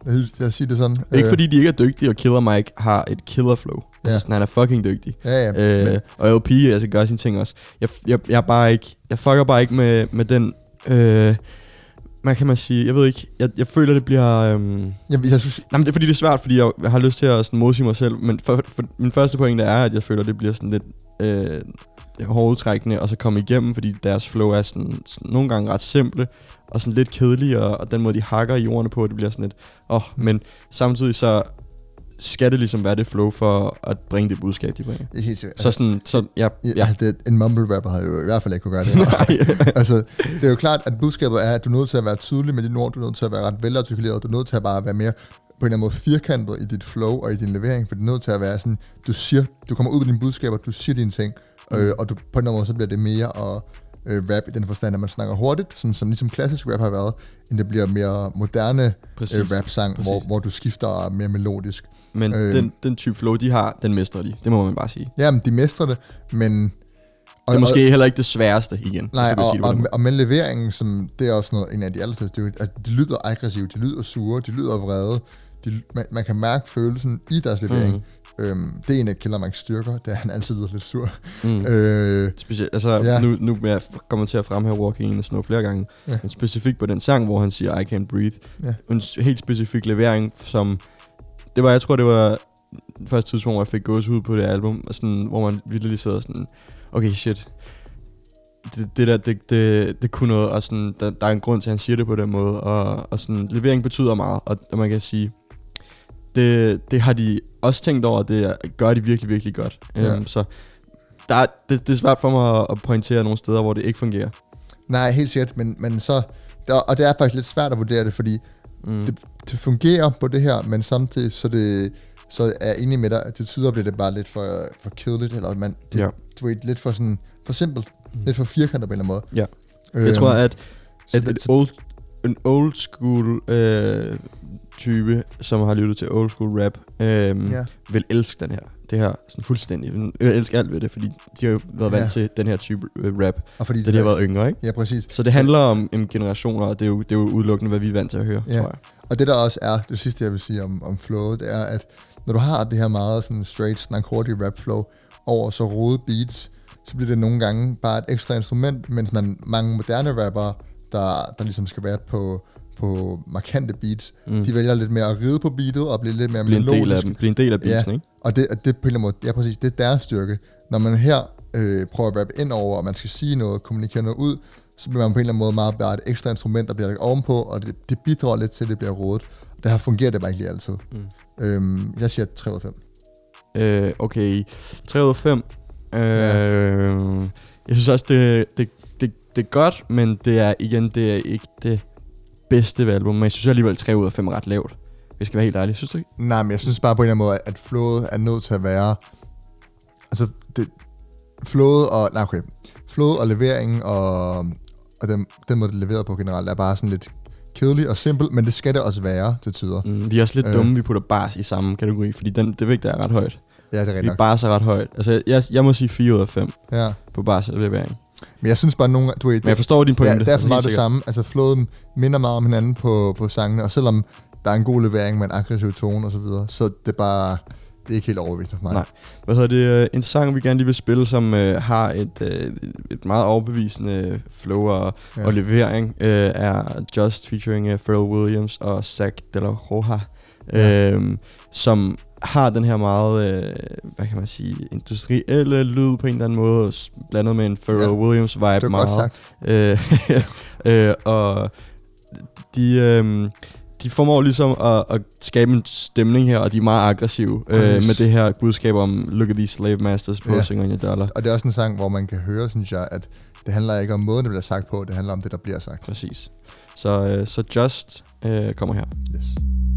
Jeg, jeg siger det sådan. Ikke fordi de ikke er dygtige, og Killer Mike har et killer flow. Altså Ja. sådan, han er fucking dygtig. Ja, ja. Øh, men, og LP altså, gør sine ting også. Jeg, jeg, jeg bare ikke, jeg fucker bare ikke med, med den, øh, hvad kan man sige, jeg ved ikke, jeg, jeg føler det bliver, øhm, jeg, jeg synes, nej, men det er fordi det er svært, fordi jeg, jeg har lyst til at sådan, modsige mig selv, men for, for, min første pointe er, at jeg føler, det bliver sådan lidt øh, hårdtrækkende, og så komme igennem, fordi deres flow er sådan, sådan nogle gange ret simple, og sådan lidt kedelige, og, og den måde, de hakker i ordene på, det bliver sådan lidt, åh, oh, men samtidig så skal det ligesom være det flow for at bringe det budskab, de bringer. det er helt sikkert. Så sådan, så ja, ja. ja. Altså, det, en mumble rapper havde jo i hvert fald ikke kunne gøre det. altså, det er jo klart, at budskabet er, at du er nødt til at være tydelig med dine ord, du er nødt til at være ret velartikuleret, du er nødt til at bare være mere på en eller anden måde firkantet i dit flow og i din levering, for det er nødt til at være sådan, du siger, du kommer ud med dine budskaber, du siger dine ting, mm. øh, og du, på en eller anden måde, så bliver det mere og øh, rap i den forstand, at man snakker hurtigt, sådan som ligesom klassisk rap har været, end det bliver mere moderne Præcis. øh, rap-sang, Præcis. hvor, hvor du skifter mere melodisk. Men Øh. den, den type flow, de har, den mestrer de. Det må man bare sige. Jamen, de mestrer det, men... Det er måske heller ikke det sværeste igen. Nej, og, sige og, måde. og med leveringen, som det er også noget, en af de allerstedste, det er at de lyder aggressive, de lyder sure, de lyder vrede, de, man, man kan mærke følelsen i deres levering. Mm. Øhm, det er en af Killer Mike's styrker, det er, han altid lyder lidt sur. Mm. Øh, Specielt, altså, Ja. nu, nu vil jeg komme til at fremhæve Walking in the Snow flere gange. Ja. Men specifikt på den sang, hvor han siger, I can't breathe. Ja. En helt specifik levering, som... Det var, jeg tror, det var første tidspunkt, hvor jeg fik gås ud på det album, og sådan, hvor man virkelig sidder sådan, okay, shit, det, det der, det, det, det kunne noget, og sådan, der, der er en grund til, at han siger det på den måde, og, og sådan, levering betyder meget, og, og man kan sige, det, det har de også tænkt over, og det gør de virkelig, virkelig godt. Ja. Um, så der er, det, det er svært for mig at, at pointere nogle steder, hvor det ikke fungerer. nej, helt sikkert, men, men så... Der, og det er faktisk lidt svært at vurdere det, fordi Mm. det, det fungerer på det her, men samtidig så, det, så er jeg enig med dig, at til tider bliver det bare lidt for, for kedeligt, eller man, det, Ja. du ved, lidt for sådan, for simpelt, Mm. lidt for firkantet på en eller anden måde. Ja. Jeg tror, at, at det- et old, en old school øh, type, som har lyttet til old school rap, øh, Ja. vil elske den her. Det her sådan fuldstændig. Jeg elsker alt ved det, fordi de har jo været vant Ja. til den her type øh, rap, Og fordi da de har været yngre, ikke? Ja, præcis. Så det handler om, om generationer, og det er, jo, det er jo udelukkende, hvad vi er vant til at høre, Ja. tror jeg. Og det der også er, det sidste jeg vil sige om, om flowet, det er, at når du har det her meget sådan straight, snak hurtig rap flow over så rode beats, så bliver det nogle gange bare et ekstra instrument, mens man mange moderne rappere, der, der ligesom skal være på, på markante beats, mm. De vælger lidt mere at ride på beatet og blive lidt mere Bliv en melodisk. del af dem. Bliv en del af Ja. beatsen, ikke? Og det, det på en eller anden måde, ja præcis, det er deres styrke. Når man her øh, prøver at rappe ind over, og man skal sige noget, kommunikere noget ud, så bliver man på en eller anden måde meget bare et ekstra instrument, der bliver lagt ovenpå, og det, det bidrager lidt til, at det bliver rådet. Det her fungerer det bare ikke lige altid. Mm. Øhm, jeg siger 3 ud af 5. Øh, okay, 3 ud af 5. Øh, Ja. Jeg synes også, det, det, det, er godt, men det er igen, det er ikke det bedste ved album. Men jeg synes alligevel, 3 ud af 5 er ret lavt. Jeg skal være helt ærlig, synes du ikke? Nej, men jeg synes bare på en eller anden måde, at flowet er nødt til at være... Altså, det, flowet og... Nej, okay. Flowet og leveringen og, og den, den måde, det er leveret på generelt, er bare sådan lidt kedelig og simpel, men det skal det også være til tider. Mm. Vi er også lidt Øh. dumme, vi putter bars i samme kategori, fordi den, det vægt er ret højt. Ja, det er Vi rigtigt nok. bars er ret højt. Altså, jeg, jeg må sige 4 ud af 5 Ja. på bars levering. Men jeg synes bare, nogle du ved, Men jeg forstår din pointe. Ja, det er altså, for meget helt det samme. Altså, flowet minder meget om hinanden på, på sangene, og selvom der er en god levering med en aggressiv tone og så videre, så det er bare, det er ikke helt overbevisende for mig. Nej. Hvad hedder det? øh, En sang, vi gerne lige vil spille, som øh, har et, øh, et meget overbevisende flow og, Ja. og levering, øh, er Just featuring uh, Pharrell Williams og Zach De La Roja, Ja. øh, som har den her meget, øh, hvad kan man sige, industrielle lyd på en eller anden måde, blandet med en Pharrell Ja. Williams vibe Det meget. godt sagt. Øh, øh, og de, øh, de formår ligesom at, at skabe en stemning her, og de er meget aggressive øh, med det her budskab om Look at these slave masters Ja. posing on your dollar. Og det er også en sang, hvor man kan høre, synes jeg, at det handler ikke om måden, det bliver sagt på, det handler om det, der bliver sagt. Præcis. Så, øh, så Just øh, kommer her. Yes.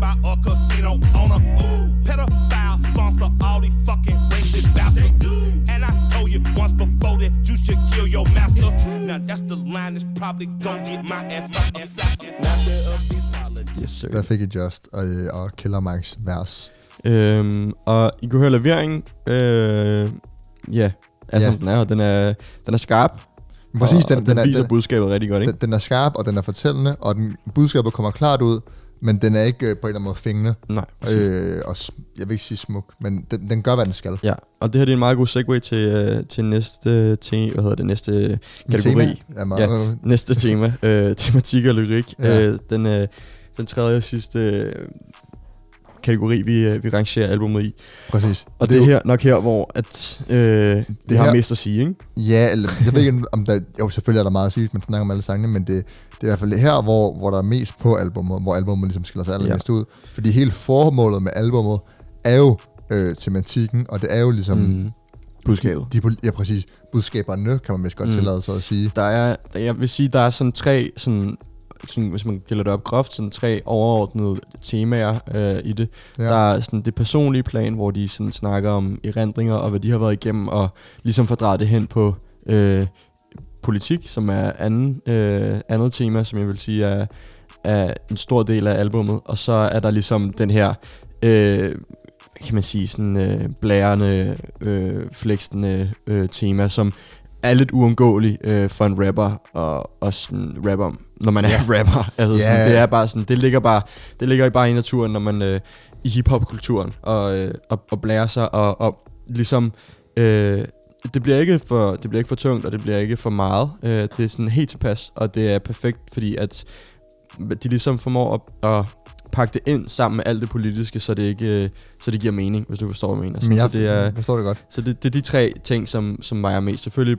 by a casino owner. Ooh, pedophile sponsor all these fucking racist bastards. And I told you once before that you should kill your master. Now that's the line that's probably gonna get my ass up assassin. Master of these politics. Yes, sir. Der fik I Just og, og Killer Mikes vers. Øhm, og I kunne høre leveringen. Øh, ja, altså ja. den er, og den er, den er skarp. Præcis, og, den, og den, den, er, viser den, budskabet rigtig godt, ikke? den, den er skarp, og den er fortællende, og den budskabet kommer klart ud, men den er ikke øh, på en eller anden måde fængende. Nej, præcis. Øh, og jeg vil ikke sige smuk, men den, den gør, hvad den skal. Ja, og det her det er en meget god segue til, øh, til næste te, hvad hedder det, næste kategori. Tema meget, ja. Næste tema, øh, tematik og lyrik. Ja. Ja. Øh, den, øh, den tredje og sidste øh, kategori, vi, øh, vi rangerer albumet i. Præcis. Og det, det er jo- her, nok her, hvor at, øh, vi har her- mest at sige, ikke? Ja, eller, jeg ved ikke, om der... Jo, selvfølgelig er der meget sygt, man snakker om alle sangene, men det, det er i hvert fald her, hvor, hvor der er mest på albummet, hvor albummet ligesom skiller sig allermest ja. ud. Fordi hele formålet med albummet er jo øh, tematikken, og det er jo ligesom... Mm. Budskabet. De, pol- ja, præcis. Budskaberne, kan man vist godt mm. Tillade sig at sige. Der er, jeg vil sige, der er sådan tre, sådan, sådan, hvis man gælder det op groft, sådan tre overordnede temaer øh, i det. Ja. Der er sådan det personlige plan, hvor de sådan snakker om erindringer og hvad de har været igennem, og ligesom fordrejer det hen på øh, politik, som er anden, øh, andet tema, som jeg vil sige er, er en stor del af albummet. Og så er der ligesom den her, øh, kan man sige, sådan øh, blærende, øh, flexende øh, tema, som er lidt uundgåelig øh, for en rapper og, og sådan rapper, når man er Ja. rapper. Altså Ja. sådan, det er bare sådan, det ligger bare, det ligger bare i naturen, når man øh, i hiphop-kulturen og, øh, og, og blærer sig og, og ligesom øh, det bliver ikke for det bliver ikke for tungt og det bliver ikke for meget. Øh, det er sådan helt tilpas og det er perfekt, fordi at de ligesom formår at, at pakke det ind sammen med alt det politiske, så det ikke øh, så det giver mening, hvis du forstår, hvad jeg mener. Men jeg så det er forstår det godt. så det, det er de tre ting, som, som vejer mest. Selvfølgelig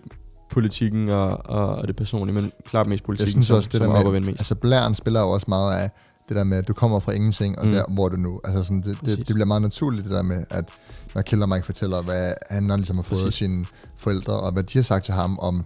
politikken og, og, og det personlige, men klart mest Jeg politikken, synes som, også, det som der er op og med, mest. altså blæren spiller jo også meget af det der med, at du kommer fra ingenting, og mm. Der, hvor du nu. Altså sådan, det, det, det bliver meget naturligt, det der med, at når Killer Mike fortæller, hvad han har ligesom har fået af sine forældre, og hvad de har sagt til ham om,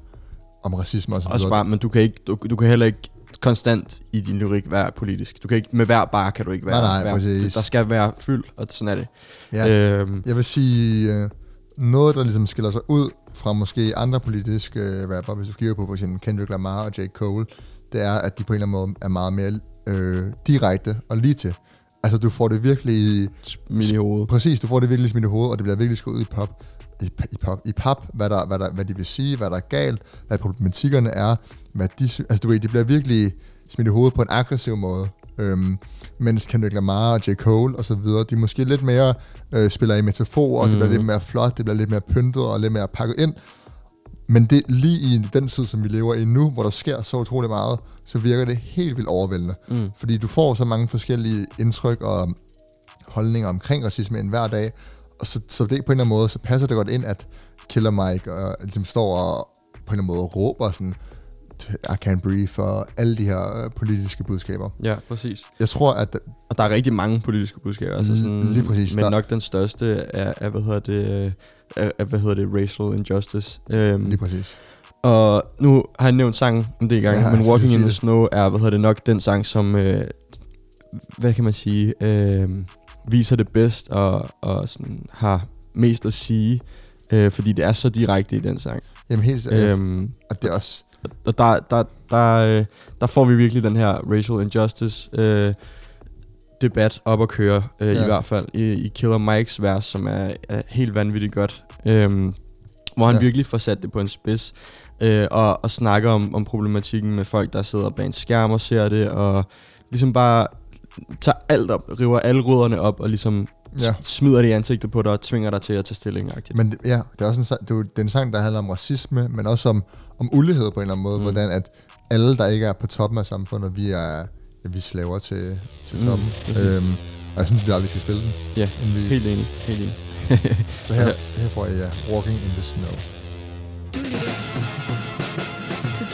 om racisme og så Også videre. bare, men du kan, ikke, du, du kan heller ikke konstant i din lyrik være politisk. Du kan ikke, med hver bar kan du ikke være. Nej, nej, præcis. det, der skal være fyld, og sådan er det. Ja. Øhm, Jeg vil sige, øh, noget, der ligesom skiller sig ud fra måske andre politiske øh, rapper, hvis du kigger på for eksempel Kendrick Lamar og J. Cole, det er, at de på en eller anden måde er meget mere øh, direkte og lige til. Altså, du får det virkelig... midt i hovedet. Præcis, du får det virkelig smidt i hovedet, og det bliver virkelig skudt ud i pop. I, i, pop, i pap, hvad, der, hvad, der, hvad de vil sige, hvad der er galt, hvad problematikkerne er, hvad de, altså du ved, det bliver virkelig, smidt i hovedet på en aggressiv måde. Øhm, mens Kendrick Lamar og J. Cole og så videre, de måske lidt mere øh, spiller i metafor, og mm. det bliver lidt mere flot, det bliver lidt mere pyntet og lidt mere pakket ind. Men det lige i den tid, som vi lever i nu, hvor der sker så utrolig meget, så virker det helt vildt overvældende. Mm. Fordi du får så mange forskellige indtryk og holdninger omkring racisme en hver dag, og så, så det på en eller anden måde, så passer det godt ind, at Killer Mike og, ligesom står og på en eller anden måde råber sådan, I can't breathe for alle de her øh, politiske budskaber. Ja, præcis. Jeg tror, at Og der er rigtig mange politiske budskaber. Altså sådan, lige præcis, Men der- nok den største er, er hvad hedder det, øh, er, er, hvad hedder det, racial injustice. Um, lige præcis. Og nu har jeg nævnt sangen en del gange, Ja, men Walking in the det. Snow er, hvad hedder det nok, den sang, som, øh, hvad kan man sige, øh, viser det bedst og, og sådan, har mest at sige, øh, fordi det er så direkte i den sang. Jamen helt øh, Øhm, og det er også, og der, der, der, øh, der får vi virkelig den her racial injustice øh, debat op at køre, øh, ja. I hvert fald i, i Killer Mikes vers, som er, er helt vanvittigt godt. Øhm, hvor han. Ja. virkelig får sat det på en spids, øh, og, og snakker om, om problematikken med folk, der sidder bag en skærm og ser det, og ligesom bare tager alt op, river alle rødderne op, og ligesom Ja. smider det i ansigtet på dig, og tvinger dig til at tage stilling. -agtigt. men det- ja, det er også en, sang- det er, det er en sang, der handler om racisme, men også om, om ulighed på en eller anden måde, Mm. mm. hvordan at alle, der ikke er på toppen af samfundet, vi er, ja, vi er slaver til, til Mm, toppen. præcis. øhm, og jeg synes, vi aldrig skal spille den. Ja, vi, Helt enig, helt enig. Så her, her får jeg ja, Walking in the Snow. Du lytter til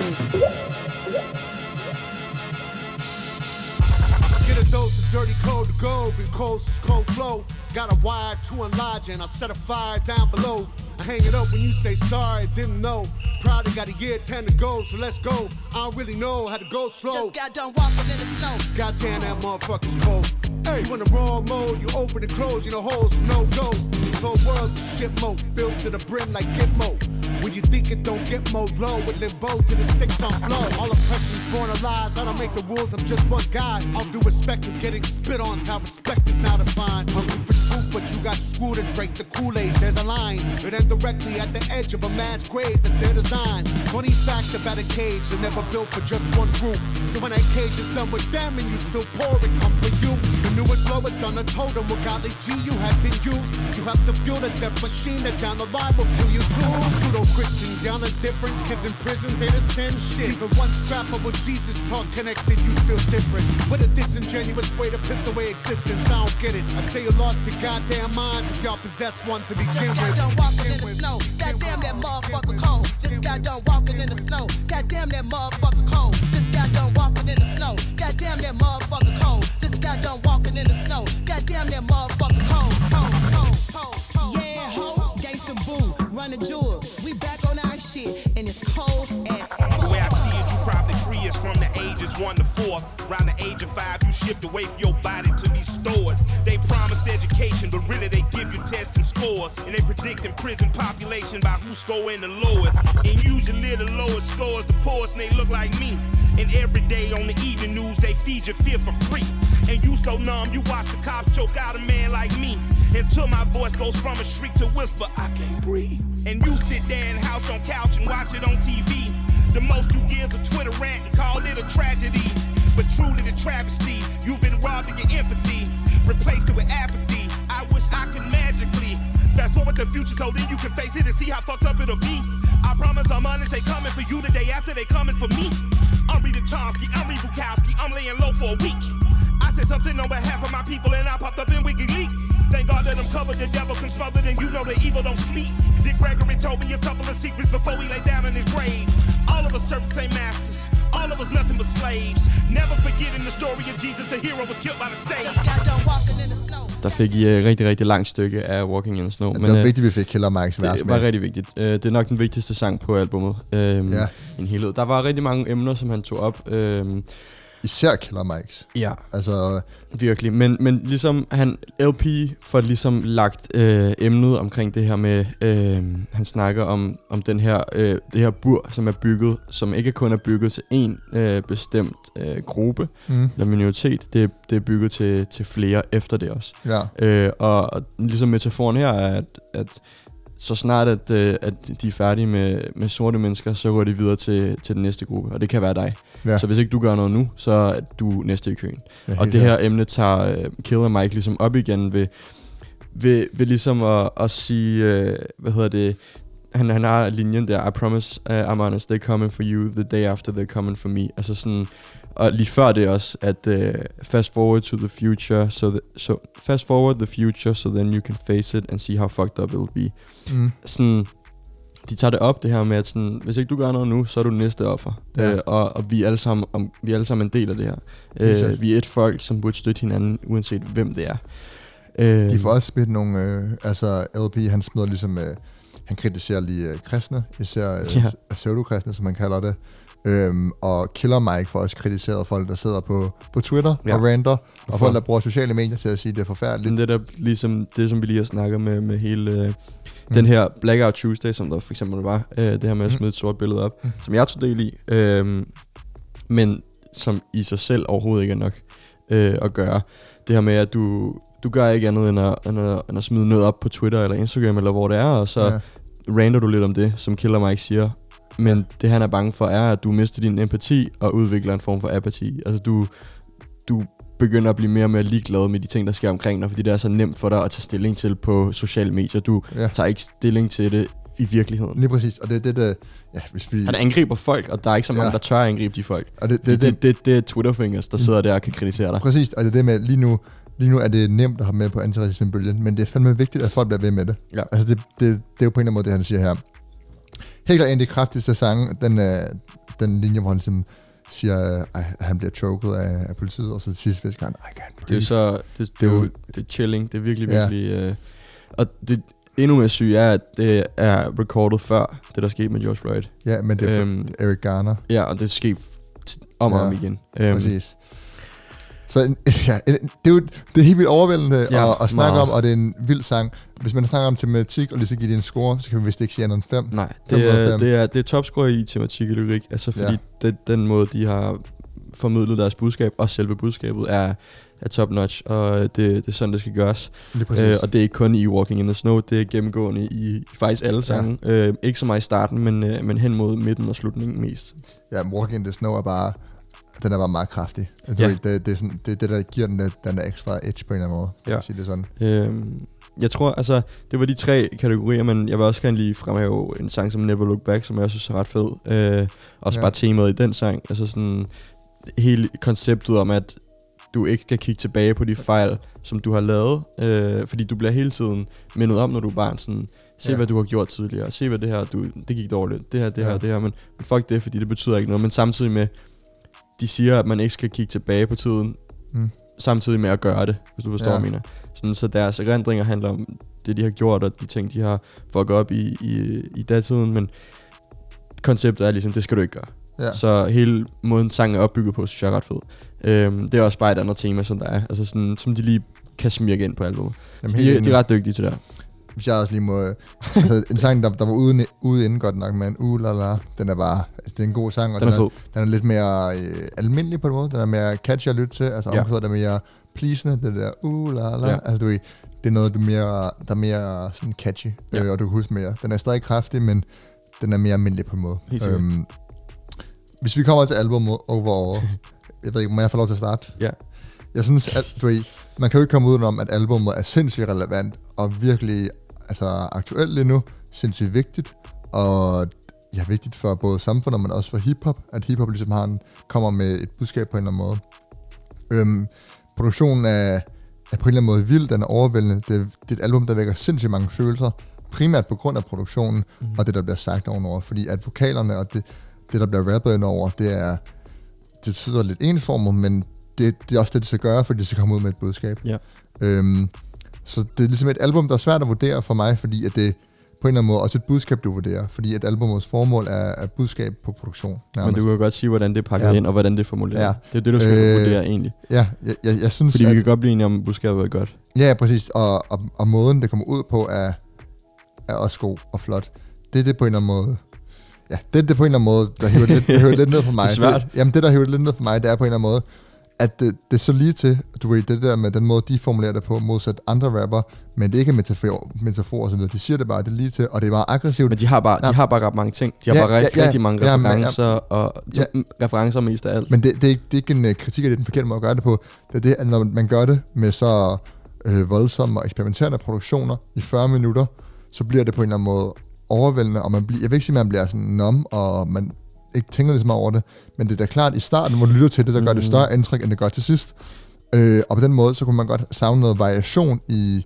dose of dirty cold to go, been cold since cold flow. Got a wire to enlarge and I set a fire down below. I hang it up when you say sorry, didn't know. Probably got a year 10 to go, so let's go. I don't really know how to go slow. Just got done walking in the snow. Goddamn, that motherfucker's cold. Hey, in the wrong mode, you open and close, you know holes, no go. This whole world's a shit mode, built to the brim like Gitmo. When you think it don't get more low, with limbo to the sticks on flow. All oppression's born of lies, I don't make the rules, I'm just one guy. All due respect of getting spit on, is how respect is now defined. Hungry for truth, but you got screwed and drank the Kool-Aid. There's a line, it ends directly at the edge of a mass grave that's their design. Funny fact about a cage, they're never built for just one group. So when that cage is done with them and you still pour it, come for you. The newest, lowest on the totem, with golly G, you have been used. You have to build a death machine that down the line will kill you too. Pseudo Christians, y'all are different. Kids in prisons ain't the same shit. Even one scrap of what Jesus taught connected, you feel different. What a disingenuous way to piss away existence. I don't get it. I say you lost your goddamn minds if y'all possess one to begin Just got done walking in the snow. Goddamn that motherfucker cold. Just got done walking in the snow. Goddamn that motherfucker cold. Just got done walking in the snow. Goddamn that motherfucker cold. Just got done walking in the snow. Goddamn that motherfucker cold. Cold, cold, cold, cold. Yeah, ho, gangsta boo, run the jewel. One to four. Around the age of five, you shipped away for your body to be stored. They promise education, but really they give you testing scores. And they predict in prison population by who scoring the lowest. And usually the lowest scores the poorest, and they look like me. And every day on the evening news, they feed you fear for free. And you so numb, you watch the cops choke out a man like me. Until my voice goes from a shriek to whisper, I can't breathe. And you sit there in house on couch and watch it on TV. The most you give is a Twitter rant and call it a tragedy. But truly the travesty, you've been robbed of your empathy, replaced it with apathy. I wish I could magically fast forward the future so then you can face it and see how fucked up it'll be. I promise I'm honest, they coming for you the day after they coming for me. I'm reading Chomsky, I'm Reed Bukowski, I'm laying low for a week. Said something on behalf of my people and I popped up in WikiLeaks. Thank God that I'm covered, the devil can smother, and you know the evil don't sleep. Dick Gregory told me a couple of secrets before he lay down in his grave. All of us serve the same masters, all of us nothing but slaves. Never forgetting the story of Jesus, the hero was killed by the state. Just got done walking in the snow. Der fik I et rigtig, rigtig langt stykke af Walking in the Snow. Men, det var øh, vigtigt, at vi fik Killer Mike's vers det med. var rigtig vigtigt. Øh, det er nok den vigtigste sang på albumet. Øhm, Ja. En helhed. Der var rigtig mange emner, som han tog op. Øhm, Især Killer Mike's. ja, Altså, virkelig. Men, men ligesom han, LP får ligesom lagt øh, emnet omkring det her med, øh, han snakker om, om den her, øh, det her bur, som er bygget, som ikke kun er bygget til en øh, bestemt øh, gruppe mm, eller minoritet. Det, det er bygget til, til flere efter det også. ja. Øh, og, og ligesom metaforen her er, at, at så snart at, øh, at de er færdige med, med sorte mennesker, så går de videre til, til den næste gruppe, og det kan være dig. Ja. Så hvis ikke du gør noget nu, så er du næste i køen. Ja, Og det her klart. emne tager uh, Killer Mike ligesom op igen ved, ved, ved ligesom at, at sige, uh, hvad hedder det, han, han har linjen der, I promise uh, I'm honest, they're coming for you the day after they're coming for me. Altså sådan, og lige før det også, at uh, fast forward to the future, so, the, so fast forward the future, so then you can face it and see how fucked up it'll be. Mm. Sådan, de tager det op, det her med, at sådan, hvis ikke du gør noget nu, så er du næste offer. Ja. Øh, og, og vi, er alle sammen, om, vi er alle sammen en del af det her. Øh, vi er et folk, som burde støtte hinanden, uanset hvem det er. Øh, De får også smidt nogle, øh, altså LP, han smider ligesom, øh, han kritiserer lige øh, kristne, især øh, ja. pseudokristne, som man kalder det. Øhm, og Killer Mike får også kritiseret folk, der sidder på, på Twitter Ja. og ranter, og folk, der bruger sociale medier til at sige, at det er forfærdeligt. Det der, ligesom det, som vi lige har snakket med, med hele øh, den her Blackout Tuesday, som der for eksempel var, øh, det her med at Mm. smide et sort billede op, Mm. som jeg tog del i, øh, men som i sig selv overhovedet ikke er nok øh, at gøre. Det her med, at du, du gør ikke andet end at, end, at, end at smide noget op på Twitter eller Instagram, eller hvor det er, og så Ja. ranter du lidt om det, som Killer Mike siger. Men det han er bange for er, at du mister din empati og udvikler en form for apati. Altså du, du begynder at blive mere og mere ligeglad med de ting, der sker omkring dig, fordi det er så nemt for dig at tage stilling til på sociale medier. Du Ja. tager ikke stilling til det i virkeligheden. Lige præcis, og det er det, der, ja, hvis vi... Han angriber folk, og der er ikke så mange, Ja. der tør at angribe de folk. Og det, Det, det, det, det, det, er Twitterfingers, der sidder der og kan kritisere dig. Præcis, og det er det med, lige nu, lige nu er det nemt at have med på antiracismebølgen, men det er fandme vigtigt, at folk bliver ved med det. Ja. Altså det, det, det er jo på en eller anden måde, det han siger her. Helt klart en af de kraftigste sange, den, øh, den linje, hvor han ligesom siger, at han bliver choket af, af politiet, og så til sidst visker han, I can't breathe. Det er jo så, det, det er jo Det det er chilling, det er virkelig, Ja. virkelig... Øh, og det endnu mere syge er, at det er recorded før det, der skete med George Floyd. Ja, men det er Øhm, Eric Garner, Ja, og det skete om og Ja, om igen. øhm. præcis. Så ja, det er jo det er helt vildt overvældende Ja, at, at snakke meget. om, og det er en vild sang. Hvis man snakker om tematik, og lige så give det en score, så kan vi vist ikke sige andet end 5. Nej, det ud af er, fem. det er, det er topscorer i tematik og lyrik, altså fordi Ja. det, den måde, de har formidlet deres budskab, og selve budskabet, er, er top notch, og det, det er sådan, det skal gøres. Øh, og det er ikke kun i Walking in the Snow, det er gennemgående i, i faktisk alle sange. Ja. Øh, ikke så meget i starten, men, øh, men hen mod midten og slutningen mest. Ja, Walking in the Snow er bare, den er bare meget kraftig. Jeg Ja. tror, det, det, er sådan, det det, der giver den, der- den der ekstra edge på en eller anden måde. Ja. Ja. Sige det sådan. Øhm, jeg tror, altså, det var de tre kategorier, men jeg vil også gerne lige fremhæve en sang som Never Look Back, som jeg synes er ret fed. Øh, også Ja. bare temaet i den sang. Altså sådan, hele konceptet om, at du ikke skal kigge tilbage på de fejl, som du har lavet, øh, fordi du bliver hele tiden mindet om, når du er barn, sådan, se Ja. hvad du har gjort tidligere, se hvad det her, du, det gik dårligt, det her, det Ja. her, det her, men, men fuck det, fordi det betyder ikke noget, men samtidig med, de siger, at man ikke skal kigge tilbage på tiden, Mm. samtidig med at gøre det, hvis du forstår, Ja. hvad jeg mener. Sådan, så deres erindringer handler om det, de har gjort, og de ting, de har fucket op i, i, i datiden, men konceptet er ligesom, det skal du ikke gøre. Ja. Så hele måden sangen er opbygget på, synes jeg er ret fed. Øhm, det er også bare et andet tema, som der er. Altså sådan, som de lige kan smirke ind på albumet. Jamen, Så de, de er ret dygtige til det. Hvis jeg også lige må... altså, en sang, der, der var ude, ude inden godt nok, men uh, la, la, den er bare... Altså, det er en god sang, og Den er fed. den er lidt mere øh, almindelig på en måde. Den er mere catchy at lytte til. Altså, Ja. omkvædet er mere pleasende. Det der uh, la, la. Ja. Altså, du ved, det er noget, du er mere, der er mere sådan catchy, Ja. øh, og du kan huske mere. Den er stadig kraftig, men den er mere almindelig på en måde. Sikkert. hvis vi kommer til albumet overall, jeg ved ikke, må jeg få lov til at starte? Ja. Jeg synes, at du ved, man kan jo ikke komme udenom, at albumet er sindssygt relevant, og virkelig altså, aktuelt lige nu, sindssygt vigtigt, og ja, vigtigt for både samfundet, men også for hiphop, at hiphop ligesom har en, kommer med et budskab på en eller anden måde. Øhm, produktionen er, er på en eller anden måde vild, den er overvældende. Det, er- det er et album, der vækker sindssygt mange følelser, primært på grund af produktionen, mm. og det, der bliver sagt ovenover, fordi at vokalerne og det, det der bliver rappet indover, det er, det sidder lidt ensformet, men det, det er også det, det skal gøre, fordi det skal komme ud med et budskab. Ja. Øhm, så det er ligesom et album, der er svært at vurdere for mig, fordi at det på en eller anden måde også et budskab, du vurderer, fordi at albumets formål er, er budskab på produktion. Men nærmest. du kan godt sige, hvordan det er pakket Ja. ind, og hvordan det er formuleret. Ja. Det er det, du skal Øh, vurdere egentlig. Ja, jeg, jeg, jeg synes, Fordi at, vi kan godt blive enige om, at budskabet er godt. Ja, præcis. Og, og, og måden, det kommer ud på, er, er også god og flot. Det er det på en eller anden måde. Ja, det er det på en eller anden måde, der hiver lidt, der hiver lidt ned for mig. Det er svært. Det, jamen, det, der hiver lidt ned for mig, det er på en eller anden måde, at det, det er så lige til, du ved, det der med den måde, de formulerer det på, modsat andre rapper, men det er ikke metafor, metafor og så videre. De siger det bare, det er lige til, og det er meget aggressivt. Men de har bare, Ja. de har bare ret mange ting. De har Ja, bare rigtig, ja, ja, rigtig mange ja, men- ja. referencer, og Ja. ja. referencer mest af alt. Men det, det, er ikke, det er ikke en uh, kritik det, er den forkerte måde at gøre det på. Det er det, at når man gør det med så øh, voldsomme og eksperimenterende produktioner i 40 minutter, så bliver det på en eller anden måde overvældende, og man bliver, jeg vil ikke sige, at man bliver sådan numb, og man ikke tænker ligesom over det, men det er da klart i starten, hvor du lytter til det, der gør det større indtryk, end det gør til sidst. Øh, og på den måde, så kunne man godt savne noget variation i,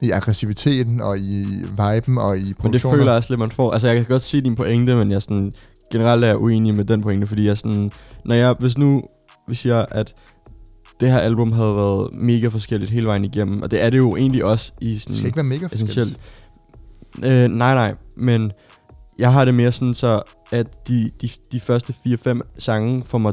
i aggressiviteten, og i viben, og i Men det produktionen. føler jeg også lidt, man får. Altså, jeg kan godt se din pointe, men jeg sådan, generelt er jeg uenig med den pointe, fordi jeg sådan, når jeg, hvis nu vi siger, at det her album havde været mega forskelligt hele vejen igennem, og det er det jo egentlig også i det sådan skal ikke være mega essentielt. forskelligt. Øh, nej, nej, men jeg har det mere sådan så, at de, de, de første 4-5 sange får mig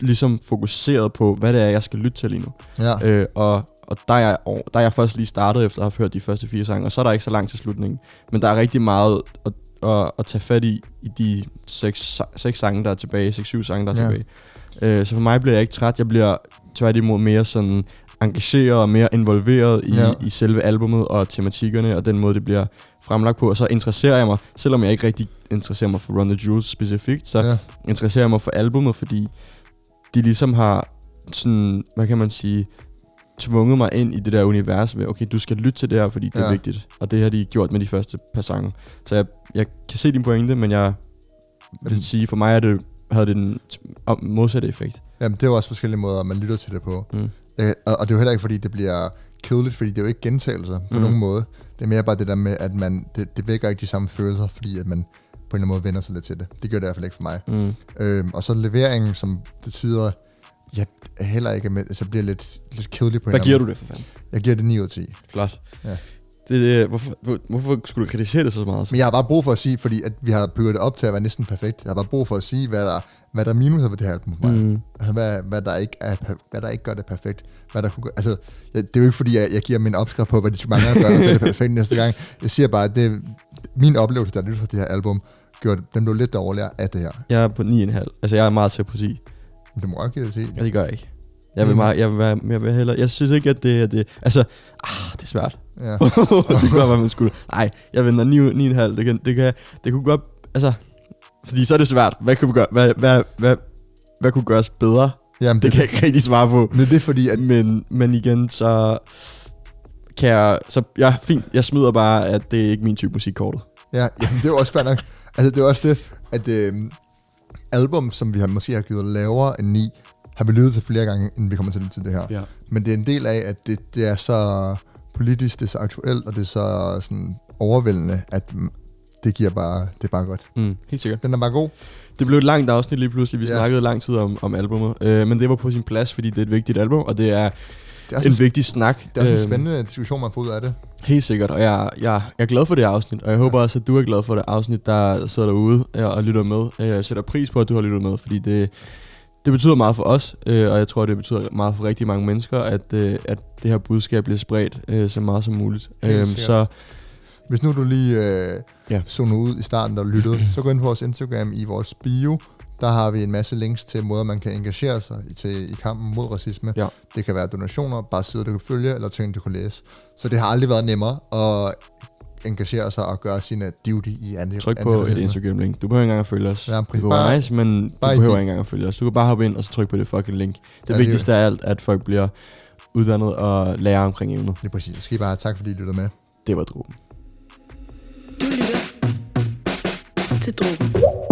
ligesom fokuseret på, hvad det er, jeg skal lytte til lige nu. Ja. Øh, og og der, er jeg, der er jeg først lige startet efter at have hørt de første fire sange, og så er der ikke så langt til slutningen. Men der er rigtig meget at, at, at tage fat i, i de seks, seks sange, der er tilbage, seks, syv sange, der er Ja. tilbage. Øh, så for mig bliver jeg ikke træt, jeg bliver tværtimod mere sådan engageret og mere involveret i, ja. i selve albummet og tematikkerne, og den måde, det bliver fremlagt på. Og så interesserer jeg mig, selvom jeg ikke rigtig interesserer mig for Run the Jewels specifikt, så ja. interesserer jeg mig for albummet, fordi de ligesom har sådan, hvad kan man sige, tvunget mig ind i det der univers med, okay, du skal lytte til det her, fordi det Ja. er vigtigt. Og det har de gjort med de første par sange. Så jeg, jeg kan se din pointe, men jeg vil sige, for mig er det, havde det den modsatte effekt. Jamen, det er jo også forskellige måder, man lytter til det på. Mm. Øh, og, og det er jo heller ikke, fordi det bliver kedeligt, fordi det er jo ikke gentagelser på Mm. nogen måde. Det er mere bare det der med, at man, det, det vækker ikke de samme følelser, fordi at man på en eller anden måde vender sig lidt til det. Det gør det i hvert fald ikke for mig. Mm. Øhm, og så leveringen, som det tyder, jeg er heller ikke med, så bliver lidt, lidt kedelig på Hvad giver du det for fanden? Jeg giver det 9 ud af 10. Flot. Ja. Det, det, hvorfor, hvor- hvorfor skulle du kritisere det så meget? Men jeg har bare brug for at sige, fordi at vi har bygget det op til at være næsten perfekt. Jeg har bare brug for at sige, hvad der, hvad der er minuser ved det her album for mig. Mm. Altså, hvad, hvad, der ikke er, hvad der ikke gør det perfekt. Hvad der kunne, gøre- altså, det er jo ikke fordi, jeg, jeg giver min opskrift på, hvad de mangler at gøre, og så er det perfekt næste gang. Jeg siger bare, at det, min oplevelse, der lytter til det her album, gjorde, den blev lidt dårligere af det her. Jeg er på 9,5. Altså, jeg er meget til på 10. Men det må jeg give det til. Ja, det gør jeg ikke. Jeg vil, Mm. meget, jeg vil, være, jeg vil hellere, jeg synes ikke, at det er det. Altså, ah, det er svært. Ja. det kunne godt være, man skulle. Nej, jeg venter 9, 9,5. Det, kan, det, kan, det kunne godt, altså, fordi så er det svært. Hvad kunne vi gøre? Hvad, hvad, hvad, hvad kunne gøres bedre? Jamen, Det kan jeg ikke rigtig svare på. Men det er fordi, at Men, men igen, så kan jeg, så ja, fint, jeg smider bare, at det er ikke min type musikkortet. Ja, jamen, det er også fair nok. Altså, det er også det, at øh, album, som vi har måske har givet lavere end 9, har vi lyttet til flere gange, inden vi kommer til, til det her. Ja. Men det er en del af, at det, det er så politisk, det er så aktuelt, og det er så sådan overvældende, at det giver bare, det er bare godt. Mm, helt sikkert. Den er bare god. Det blev et langt afsnit lige pludselig. Vi Ja. ja. snakkede lang tid om, om albumet. Øh, men det var på sin plads, fordi det er et vigtigt album, og det er Det er også, en en, vigtig snak. det er også en Øhm, spændende diskussion, man får ud af det. Helt sikkert, og jeg, jeg, jeg er glad for det afsnit, og jeg håber også, at du er glad for det afsnit, der sidder derude øh, og lytter med. Jeg sætter pris på, at du har lyttet med, fordi det, det betyder meget for os, øh, og jeg tror, det betyder meget for rigtig mange mennesker, at, øh, at det her budskab bliver spredt øh, så meget som muligt. Sikkert. så Hvis nu du lige øh, Ja. zoner ud i starten, da du lyttede, så gå ind på vores Instagram i vores bio. Der har vi en masse links til måder, man kan engagere sig i, til, i kampen mod racisme. Ja. Det kan være donationer, bare sider, du kan følge, eller ting, du kan læse. Så det har aldrig været nemmere at engagere sig og gøre sine duty i anti tryk på et antiracisme. Instagram-link. Du behøver ikke engang at følge os. Ja, det præcis. være nice, men du behøver ikke engang at følge os. Du kan bare hoppe ind og så trykke på det fucking link. Det Ja, det- vigtigste af alt, at folk bliver uddannet og lærer omkring emnet. Lige præcis. Så skal I bare have tak, fordi I lyttede med. Det var drogen. Du lytter til Drogen.